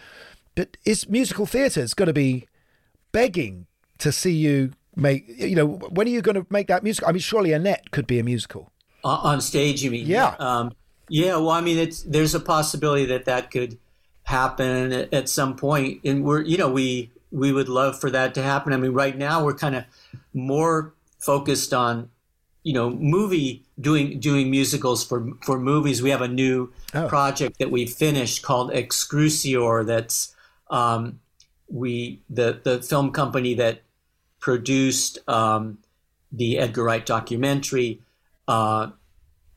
But is musical theatre's going to be begging to see you make? You know, when are you going to make that musical? I mean, surely Annette could be a musical on stage. You mean? Yeah. Um, yeah. Well, I mean, it's there's a possibility that that could happen at some point and we're you know we we would love for that to happen i mean right now we're kind of more focused on you know, movie doing doing musicals for for movies. We have a new Oh. project that we finished called X Crucior. That's um, we the the film company that produced um, the Edgar Wright documentary uh,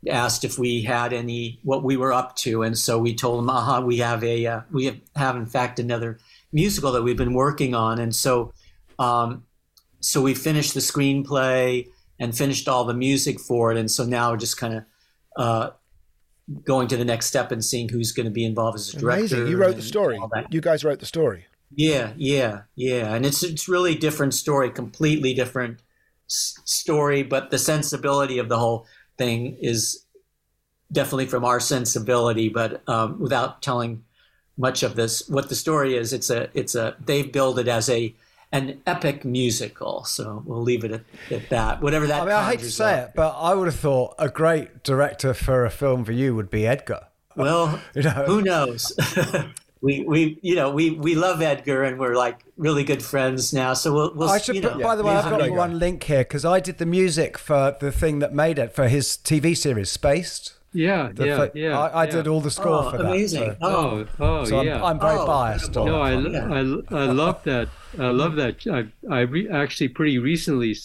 asked if we had any what we were up to, and so we told them, "Aha, we have a uh, we have, have in fact another musical that we've been working on," and so um, so we finished the screenplay and finished all the music for it, and so now we're just kind of. Uh, going to the next step and seeing who's going to be involved as a director. Amazing. You wrote the story. You guys wrote the story. Yeah, yeah, yeah, and it's it's really different story, completely different s- story, but the sensibility of the whole thing is definitely from our sensibility, but um, without telling much of this. What the story is, it's a it's a they've billed it as a an epic musical, so we'll leave it at, at that. Whatever that. I mean, I hate to say up. it, but I would have thought a great director for a film for you would be Edgar. Well, You know. who knows? we we you know we we love Edgar and we're like really good friends now. So we'll. we'll I should you know, by the way, I've got one link here because I did the music for the thing that made it for his TV series Spaced. Yeah, The yeah, fi- yeah. I, I yeah. did all the score Oh, for that. amazing. so- Oh, oh, oh so I'm, yeah. I'm very Oh, biased. No, I, it. I, I love that. I love that. I, I re- actually pretty recently,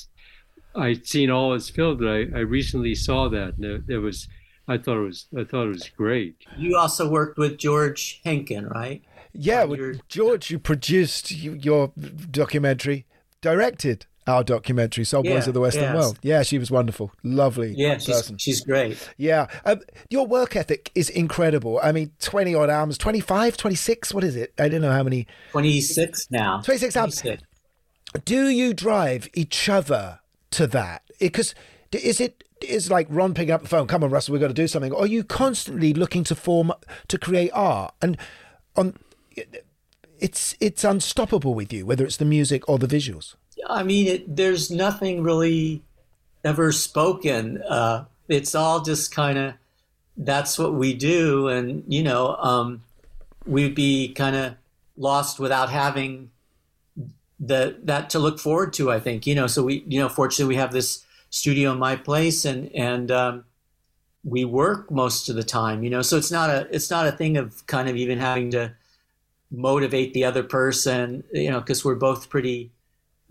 I'd seen all his films, but I, I recently saw that, and it, it was, I thought it was, I thought it was great. You also worked with George Hencken, right? Yeah, well, George, you produced you, your documentary, directed our documentary, Soul Boys of the Western yes. World. Yeah, she was wonderful, lovely. Yeah, she's she's great. Yeah, um, your work ethic is incredible. I mean, twenty odd albums, 25, 26, What is it? I don't know how many. Twenty six now. Twenty six albums. 26. Do you drive each other to that? Because is it is like Ron picking up the phone? Come on, Russell, we've got to do something. Or are you constantly looking to form to create art? And on, it's it's unstoppable with you, whether it's the music or the visuals. I mean, it, there's nothing really ever spoken. Uh, it's all just kind of that's what we do, and you know, um, we'd be kind of lost without having the that to look forward to. I think you know. So we, you know, fortunately, we have this studio in my place, and and um, we work most of the time. You know, so it's not a it's not a thing of kind of even having to motivate the other person. You know, because we're both pretty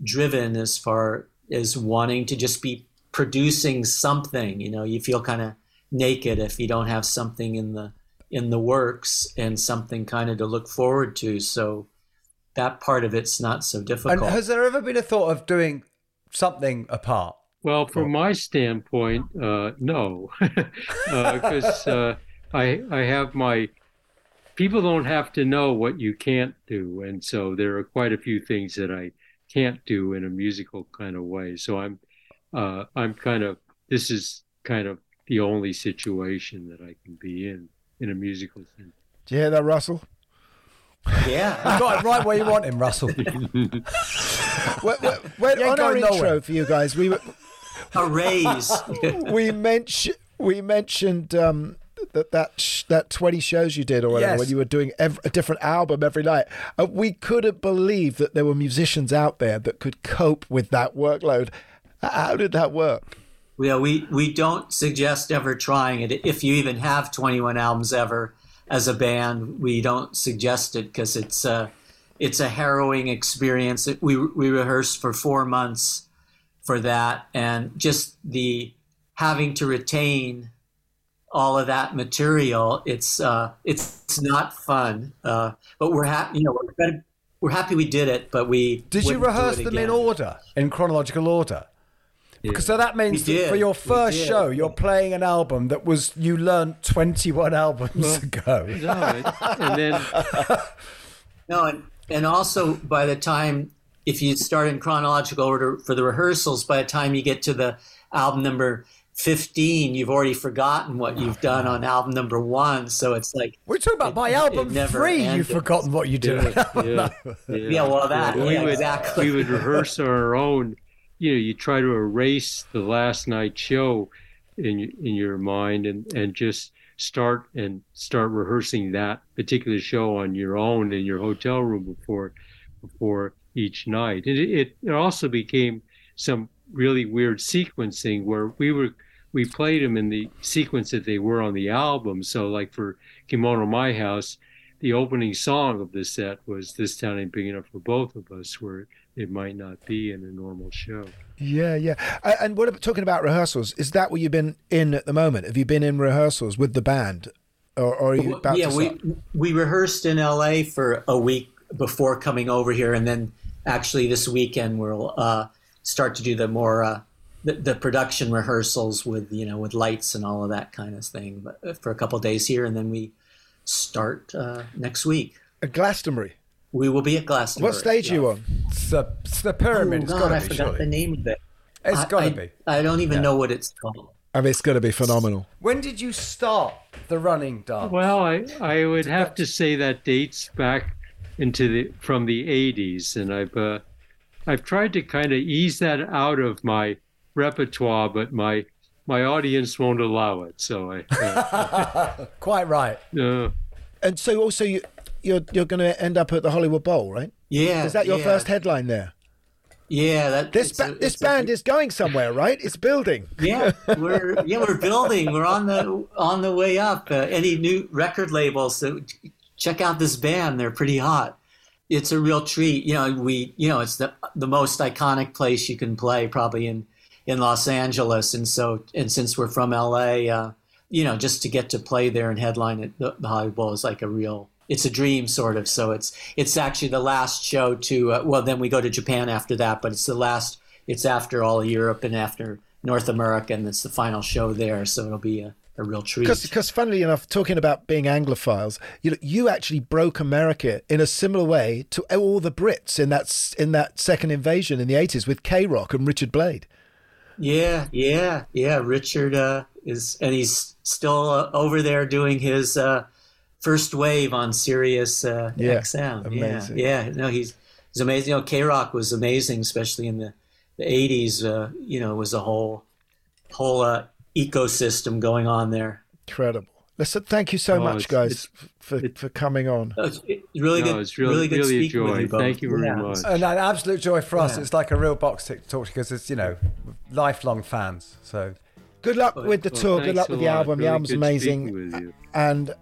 driven as far as wanting to just be producing something. You know, you feel kind of naked if you don't have something in the in the works and something kind of to look forward to. So that part of it's not so And difficult. has there ever been a thought of doing something apart? Well, from my standpoint, uh, no, because uh, I I have my people don't have to know what you can't do, and so there are quite a few things that I can't do in a musical kind of way. So I'm uh, I'm kind of this is kind of the only situation that I can be in in a musical sense. Do you hear that, Russell? Yeah, You got it right where you want him, Russell. When, when- when- You ain't on our going intro nowhere. for you guys, we were, a raise. we mentioned we mentioned um, that that sh- that twenty shows you did or whatever Yes. when you were doing ev- a different album every night. Uh, we couldn't believe that there were musicians out there that could cope with that workload. How did that work? Yeah, we, we don't suggest ever trying it. If you even have 21 albums ever as a band, we don't suggest it because it's a, it's a harrowing experience. We, we rehearsed for four months for that, and just the having to retain all of that material, it's, uh, it's, it's not fun. Uh, but we're happy, you know, we're, we're happy we did it, but we Did you rehearse them in order, in chronological order? Because so that means that for your first show, you're playing an album that was you learned 21 albums ago. No, and then No, and, and also by the time, if you start in chronological order for the rehearsals, by the time you get to the album number 15, you've already forgotten what you've done on album number one. So it's like. We're talking about by it album never three, ended. you've forgotten what you did. Yeah, yeah, Yeah, well, that- we yeah, would, exactly. We would rehearse on our own. You know, you try to erase the last night show in in your mind and and just start and start rehearsing that particular show on your own in your hotel room before before each night. And it it, it also became some really weird sequencing where we were we played them in the sequence that they were on the album. So like for Kimono My House, the opening song of the set was "This Town Ain't Big Enough for Both of Us," where it might not be in a normal show. Yeah, yeah. Uh, and what about talking about rehearsals? Is that what you've been in at the moment? Have you been in rehearsals with the band, or, or are you about yeah, to we we rehearsed in L.A. for a week before coming over here, and then actually this weekend we'll uh, start to do the more uh, the, the production rehearsals with you know with lights and all of that kind of thing. But uh, for a couple of days here, and then we start uh, next week. At Glastonbury. We will be at Glastonbury. What stage are you on? It's the, it's the pyramid. Oh, it's God, got I be, forgot surely. the name of it. It's I- gotta be. I don't even Yeah. know what it's called. I mean, it's going to be phenomenal. When did you start the running dance? Well, I, I would have to say that dates back into the from the 80s, and I've uh, I've tried to kind of ease that out of my repertoire, but my my audience won't allow it. So I uh, quite right. Uh, And so also you you're you're going to end up at the Hollywood Bowl, right? Yeah, Is that your yeah. first headline there? Yeah, that This ba- a- this it's a- band is going somewhere, right? It's building. yeah, we're yeah we're building. We're on the on the way up. Uh, any new record labels? So check out this band. They're pretty hot. It's a real treat. You know, we you know it's the the most iconic place you can play probably in in Los Angeles, and so and since we're from LA, uh, you know, just to get to play there and headline at the, the Hollywood Bowl is like a real. It's a dream, sort of. So it's it's actually the last show to. Uh, well, then we go to Japan after that, but it's the last. It's after all of Europe and after North America, and it's the final show there. So it'll be a, a real treat. Because, funnily enough, talking about being Anglophiles, you know, you actually broke America in a similar way to all the Brits in that in that second invasion in the eighties with KROQ and Richard Blade. Yeah, yeah, yeah. Richard uh, is, and he's still uh, over there doing his uh, first wave on Sirius uh, Yeah, XM. amazing. Yeah, yeah. No, he's he's amazing. You know, KROQ was amazing, especially in the the eighties. Uh, you know, it was a whole whole uh, ecosystem going on there. Incredible. Listen, thank you so Oh, much, it's- guys, it's- for for coming on. It's really No, good. it's really- really good really a speaking with you both. Thank you very Yeah. much. And an absolute joy for us. Yeah. It's like a real box tick to talk to because it's you know lifelong fans. So Good luck oh, with the well, tour. Good luck with the lot. album. the Really album's amazing. speaking with you. And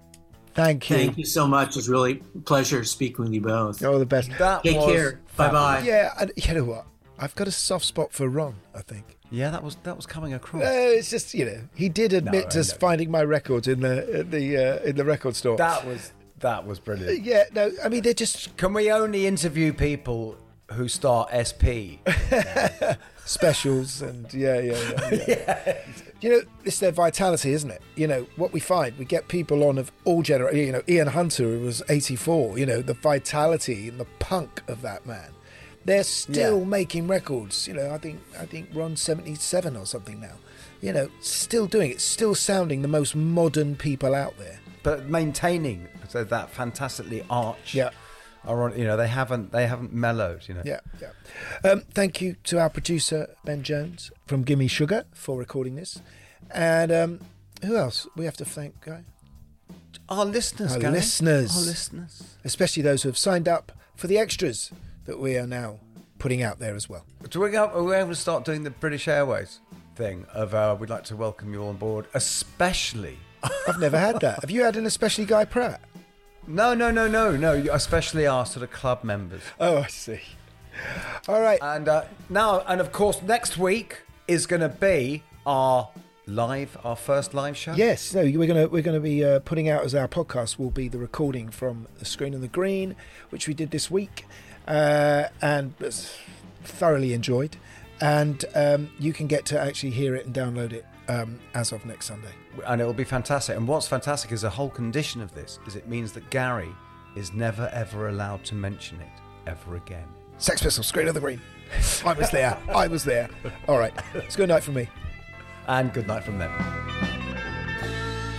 thank you. Thank you so much. It's really a pleasure speaking with you both. All the best. that Take was care. Bye bye. Yeah, and you know what? I've got a soft spot for Ron. I think. Yeah, that was that was coming across. Uh, it's just you know he did admit No, to no. finding my records in the in the uh, in the record store. That was that was brilliant. yeah, no, I mean they're just Can we only interview people who start SP? specials and yeah, yeah, yeah. yeah. You know, it's their vitality, isn't it? You know what we find, we get people on of all generations. You know, Ian Hunter who was eighty four. You know, the vitality and the punk of that man. They're still Yeah. making records. You know, I think I think Ron's seventy seven or something now. You know, still doing it, still sounding the most modern people out there. but maintaining so that fantastically arch. Yeah. Iron- you know they haven't they haven't mellowed. You know. Yeah, yeah. Um, thank you to our producer Ben Jones from Gimme Sugar for recording this, and um, who else we have to thank, Guy? Our listeners, Our Gary. listeners, Our listeners. especially those who have signed up for the extras that we are now putting out there as well. Do we go, are we able to start doing the British Airways thing of uh, we'd like to welcome you on board, especially. I've never had that. Have you had an especially Guy Pratt? No, no, no, no, no. Especially our sort of club members. Oh, I see. All right. And uh, now, and of course, next week is going to be our live, our first live show. Yes, no, we're gonna we're gonna be uh, putting out as our podcast will be the recording from the Screen and the Green, which we did this week, uh, and thoroughly enjoyed. And um, you can get to actually hear it and download it um, as of next Sunday. and it will be fantastic. And what's fantastic is the whole condition of this is it means that Gary is never ever allowed to mention it ever again. Sex Pistols, Screen and the Green. I was there. I was there. All right, it's good night from me. And good night from them.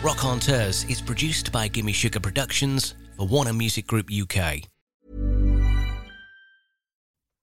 Rockonteurs is produced by Gimme Sugar Productions for Warner Music Group UK.